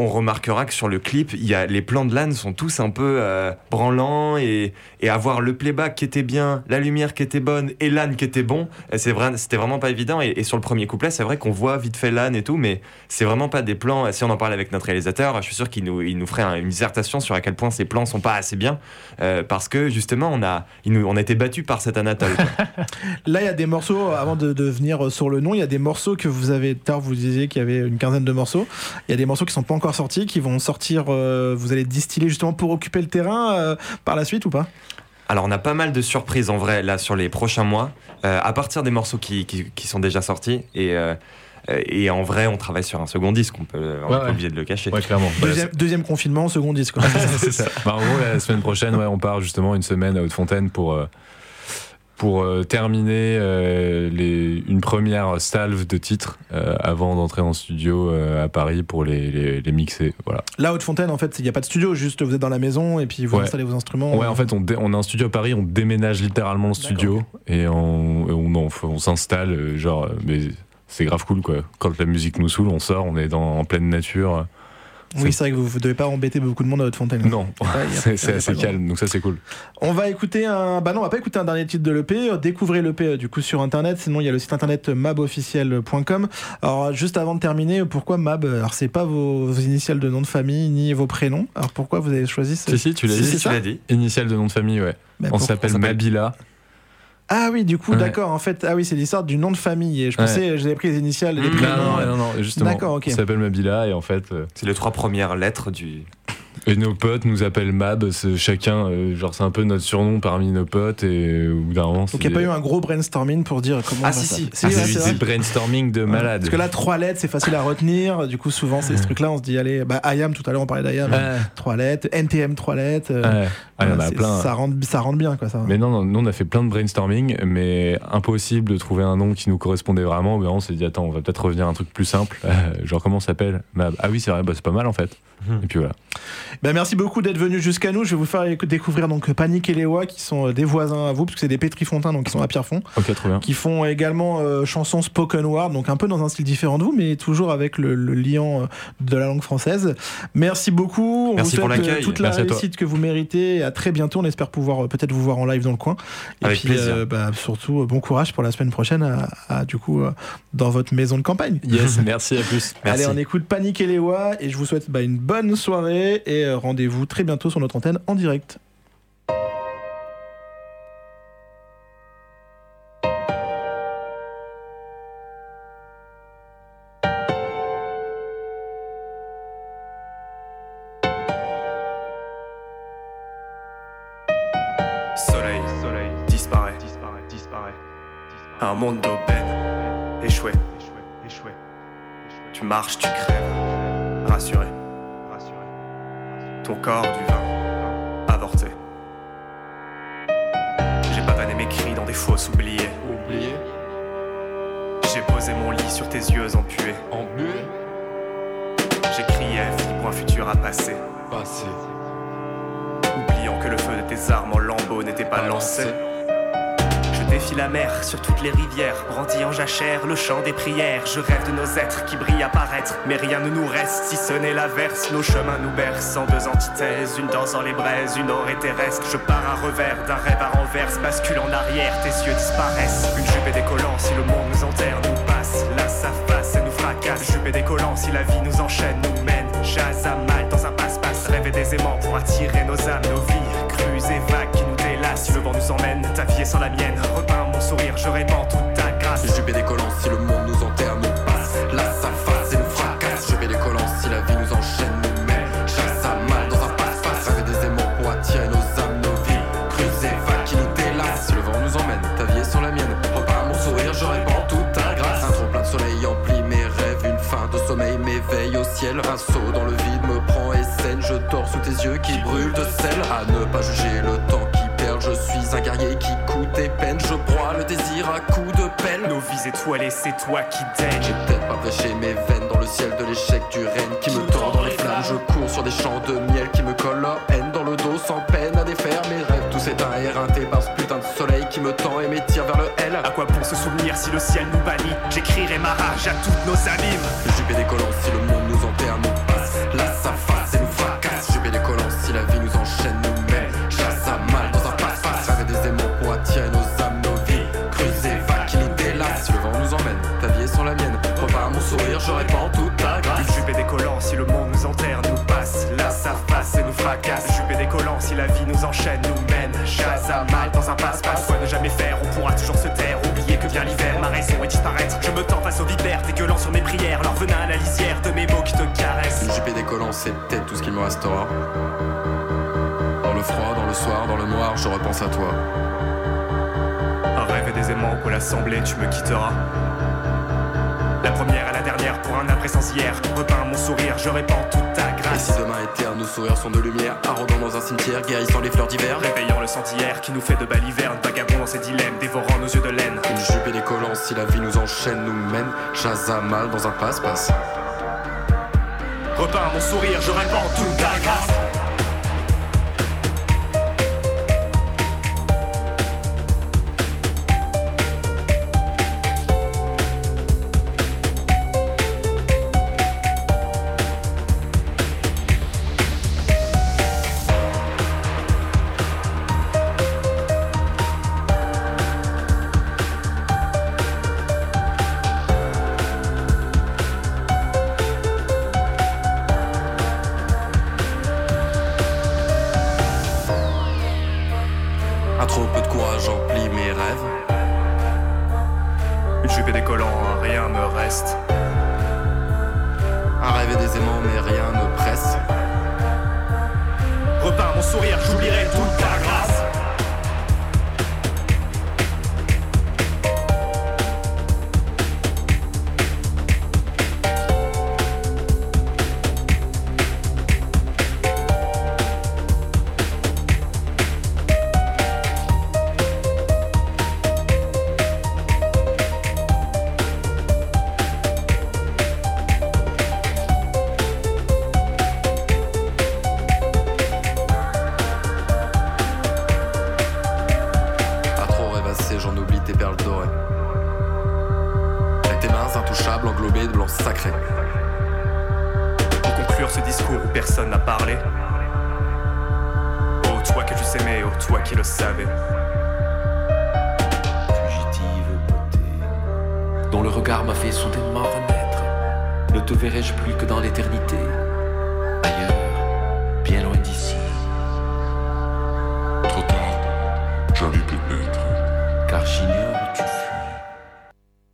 on remarquera que sur le clip, il y a, les plans de l'âne sont tous un peu euh, branlants et, et avoir le playback qui était bien, la lumière qui était bonne et l'âne qui était bon, euh, c'est vrai, c'était vraiment pas évident. Et, et sur le premier couplet, c'est vrai qu'on voit vite fait l'âne et tout, mais c'est vraiment pas des plans. Si on en parle avec notre réalisateur, je suis sûr qu'il nous, il nous ferait un- une dissertation sur à quel point ces plans sont pas assez bien euh, parce que justement, on a, il nous, on a été battu par cet anatole. Là, il y a des morceaux, avant de, de venir sur le nom, il y a des morceaux que vous avez, tard vous disiez qu'il y avait une quinzaine de morceaux. Il y a des morceaux qui sont pas encore sortis, qui vont sortir, euh, vous allez distiller justement pour occuper le terrain euh, par la suite ou pas? Alors on a pas mal de surprises en vrai là sur les prochains mois, euh, à partir des morceaux qui, qui, qui sont déjà sortis et, et en vrai on travaille sur un second disque, on peut, on est Ouais, pas ouais. obligé de le cacher. Ouais, clairement. Bah, deuxième, deuxième confinement, second disque. quoi. c'est ça. Bah, en gros, la semaine prochaine, ouais, on part justement une semaine à Haute-Fontaine pour, euh, pour euh, terminer euh, les, une première salve de titres euh, avant d'entrer en studio à Paris pour les, les, les mixer. Voilà. Là, Haute-Fontaine, en fait, il n'y a pas de studio, juste vous êtes dans la maison et puis vous Ouais. installez vos instruments. Ouais, en fait, on, a un studio à Paris, on déménage littéralement le studio et on, et on, on, on s'installe. Genre, mais c'est grave cool quoi. Quand la musique nous saoule, on sort, on est dans, en pleine nature. Oui, c'est vrai que vous ne devez pas embêter beaucoup de monde à Haute-Fontaine. Non, pas- y a- c'est assez calme, donc ça c'est cool. On va écouter un. Bah non, on va pas écouter un dernier titre de l'EP. euh, Découvrez l'EP euh, du coup sur internet. Sinon, il y a le site internet mabofficiel.com. Alors, juste avant de terminer, pourquoi Mab Alors, c'est pas vos, vos initiales de nom de famille ni vos prénoms. Alors, pourquoi vous avez choisi ce. Si, si, tu l'as Si, dit. c'est tu ça l'as dit. Initial de nom de famille, ouais. Bah, on pourquoi s'appelle on s'appelle- Mabila. Ah oui, du coup, Ouais. d'accord. En fait, ah oui, c'est l'histoire du nom de famille. Et je Ouais. pensais, j'avais pris les initiales, Mmh. Non, non, non, non, justement. D'accord, ok. S'appelle Mabila et en fait, euh, C'est les trois premières lettres du. et nos potes nous appellent Mab. Chacun, euh, genre, c'est un peu notre surnom parmi nos potes et au bout d'un moment. Donc, il n'y a pas eu un gros brainstorming pour dire comment. Ah, on va si, ça- si. Ah, ouais, c'est c'est eu vrai. des brainstorming de malade. Parce que là, trois lettres, c'est facile à retenir. Du coup, souvent, c'est ce truc-là. On se dit, allez, bah, IAM, tout à l'heure, on parlait d'IAM. Ouais. Trois lettres. NTM, trois lettres. euh, Ouais. Ah, y en a plein. Ça rentre, ça rentre bien, quoi. Ça. Mais non, non, nous on a fait plein de brainstorming, mais impossible de trouver un nom qui nous correspondait vraiment. On s'est dit, attends, on va peut-être revenir à un truc plus simple. Genre, comment ça s'appelle. Ah oui, c'est vrai, bah, c'est pas mal en fait. Mhm. Et puis voilà. Ben, merci beaucoup d'être venu jusqu'à nous. Je vais vous faire éc- découvrir donc Panique et Léois, qui sont euh, des voisins à vous, parce que c'est des pétrifontins, donc ils sont à Pierrefonds, Ok, trop bien. qui font également euh, chansons spoken word, donc un peu dans un style différent de vous, mais toujours avec le, le liant euh, de la langue française. Merci beaucoup. On Merci vous pour souhaite euh, l'accueil. toute la réussite que vous méritez. À très bientôt. On espère pouvoir euh, peut-être vous voir en live dans le coin. Et Avec puis, plaisir. euh, bah, surtout, euh, bon courage pour la semaine prochaine, à, à, du coup, dans votre maison de campagne. Yes, merci, à plus. Merci. Allez, on écoute Panique et Léois et je vous souhaite bah, une bonne soirée et rendez-vous très bientôt sur notre antenne en direct. Monde d'aubaine, échoué, échoué, échoué. Tu marches, tu crèves, rassuré, rassuré. Ton corps du vin, avorté. J'ai pavané mes cris dans des fosses oubliées. Oublié, J'ai posé mon lit sur tes yeux empués. embué, J'ai crié pour un futur à passer. passé, Oubliant que le feu de tes armes en lambeaux n'était pas lancé. Défie la mer sur toutes les rivières, brandi en jachère, le chant des prières. Je rêve de nos êtres qui brillent apparaître, mais rien ne nous reste si ce n'est l'averse. Nos chemins nous bercent en deux antithèses, une danse dans les braises, une orée terrestre. Je pars à revers d'un rêve à renverse, bascule en arrière, tes yeux disparaissent. Une jupe et des collants si le monde nous enterre, nous passe, là sa face et nous fracasse. Jupe et des collants si la vie nous enchaîne, nous mène, jazz à mal dans un passe-passe. Rêve et des aimants pour attirer nos âmes, nos vies, crues et vagues qui nous délassent. Le vent nous emmène, ta vie est sans la mienne. Je répands toute ta grâce. Je vais des si le monde nous enterre, nous passe. Là, sa face et nous fracasse. Je vais des si la vie nous enchaîne, nous met. Chasse à mal dans un passe-passe. Rêver des aimants pour attirer nos âmes, nos vies. Qui nous délassent. Si le vent nous emmène, ta vie est sans la mienne. Repeins mon sourire, je répands toute ta grâce. Un trop plein de soleil emplit mes rêves. Une fin de sommeil m'éveille au ciel. Un saut dans le vide me prend et scène. Je dors sous tes yeux qui brûlent de sel. À ne pas juger le temps qui Je suis un guerrier qui coûte et peine. Je broie le désir à coups de pelle. Nos vies étoilées, c'est toi qui daignes. J'ai peut-être pas prêché mes veines dans le ciel de l'échec du règne qui me tord dans les flammes. Je cours sur des champs de miel qui me collent la haine dans le dos sans peine à défaire mes rêves. Tout s'éteint éreinté par ce putain de soleil qui me tend et m'étire vers le L. À quoi bon se souvenir si le ciel nous bannit? J'écrirai ma rage à toutes nos abîmes. Jupe et des collants si le monde nous enterre, la vie nous enchaîne, nous mène. Chasse à mal dans un passe-passe. Quoi ne jamais faire, on pourra toujours se taire. Oublier que vient l'hiver, ma raison est disparaître. Je me tends face aux vipères, dégueulant sur mes prières. Leur venin à la lisière de mes mots qui te caressent. Et des collants, c'est peut-être tout ce qu'il me restera. Dans le froid, dans le soir, dans le noir, je repense à toi. Un rêve et des aimants pour l'assemblée, tu me quitteras. La première à la dernière pour un après sans hier. Repeins mon sourire, je répands toute ta. Si demain est terre, nos sourires sont de lumière, arrondant dans un cimetière, guérissant les fleurs d'hiver. Réveillant le sentière qui nous fait de balivernes, vagabond dans ses dilemmes, dévorant nos yeux de laine. Une jupe et des collants, si la vie nous enchaîne, nous mène. Chasse à mal dans un passe-passe. Repeins mon sourire, je répands toute ta grâce.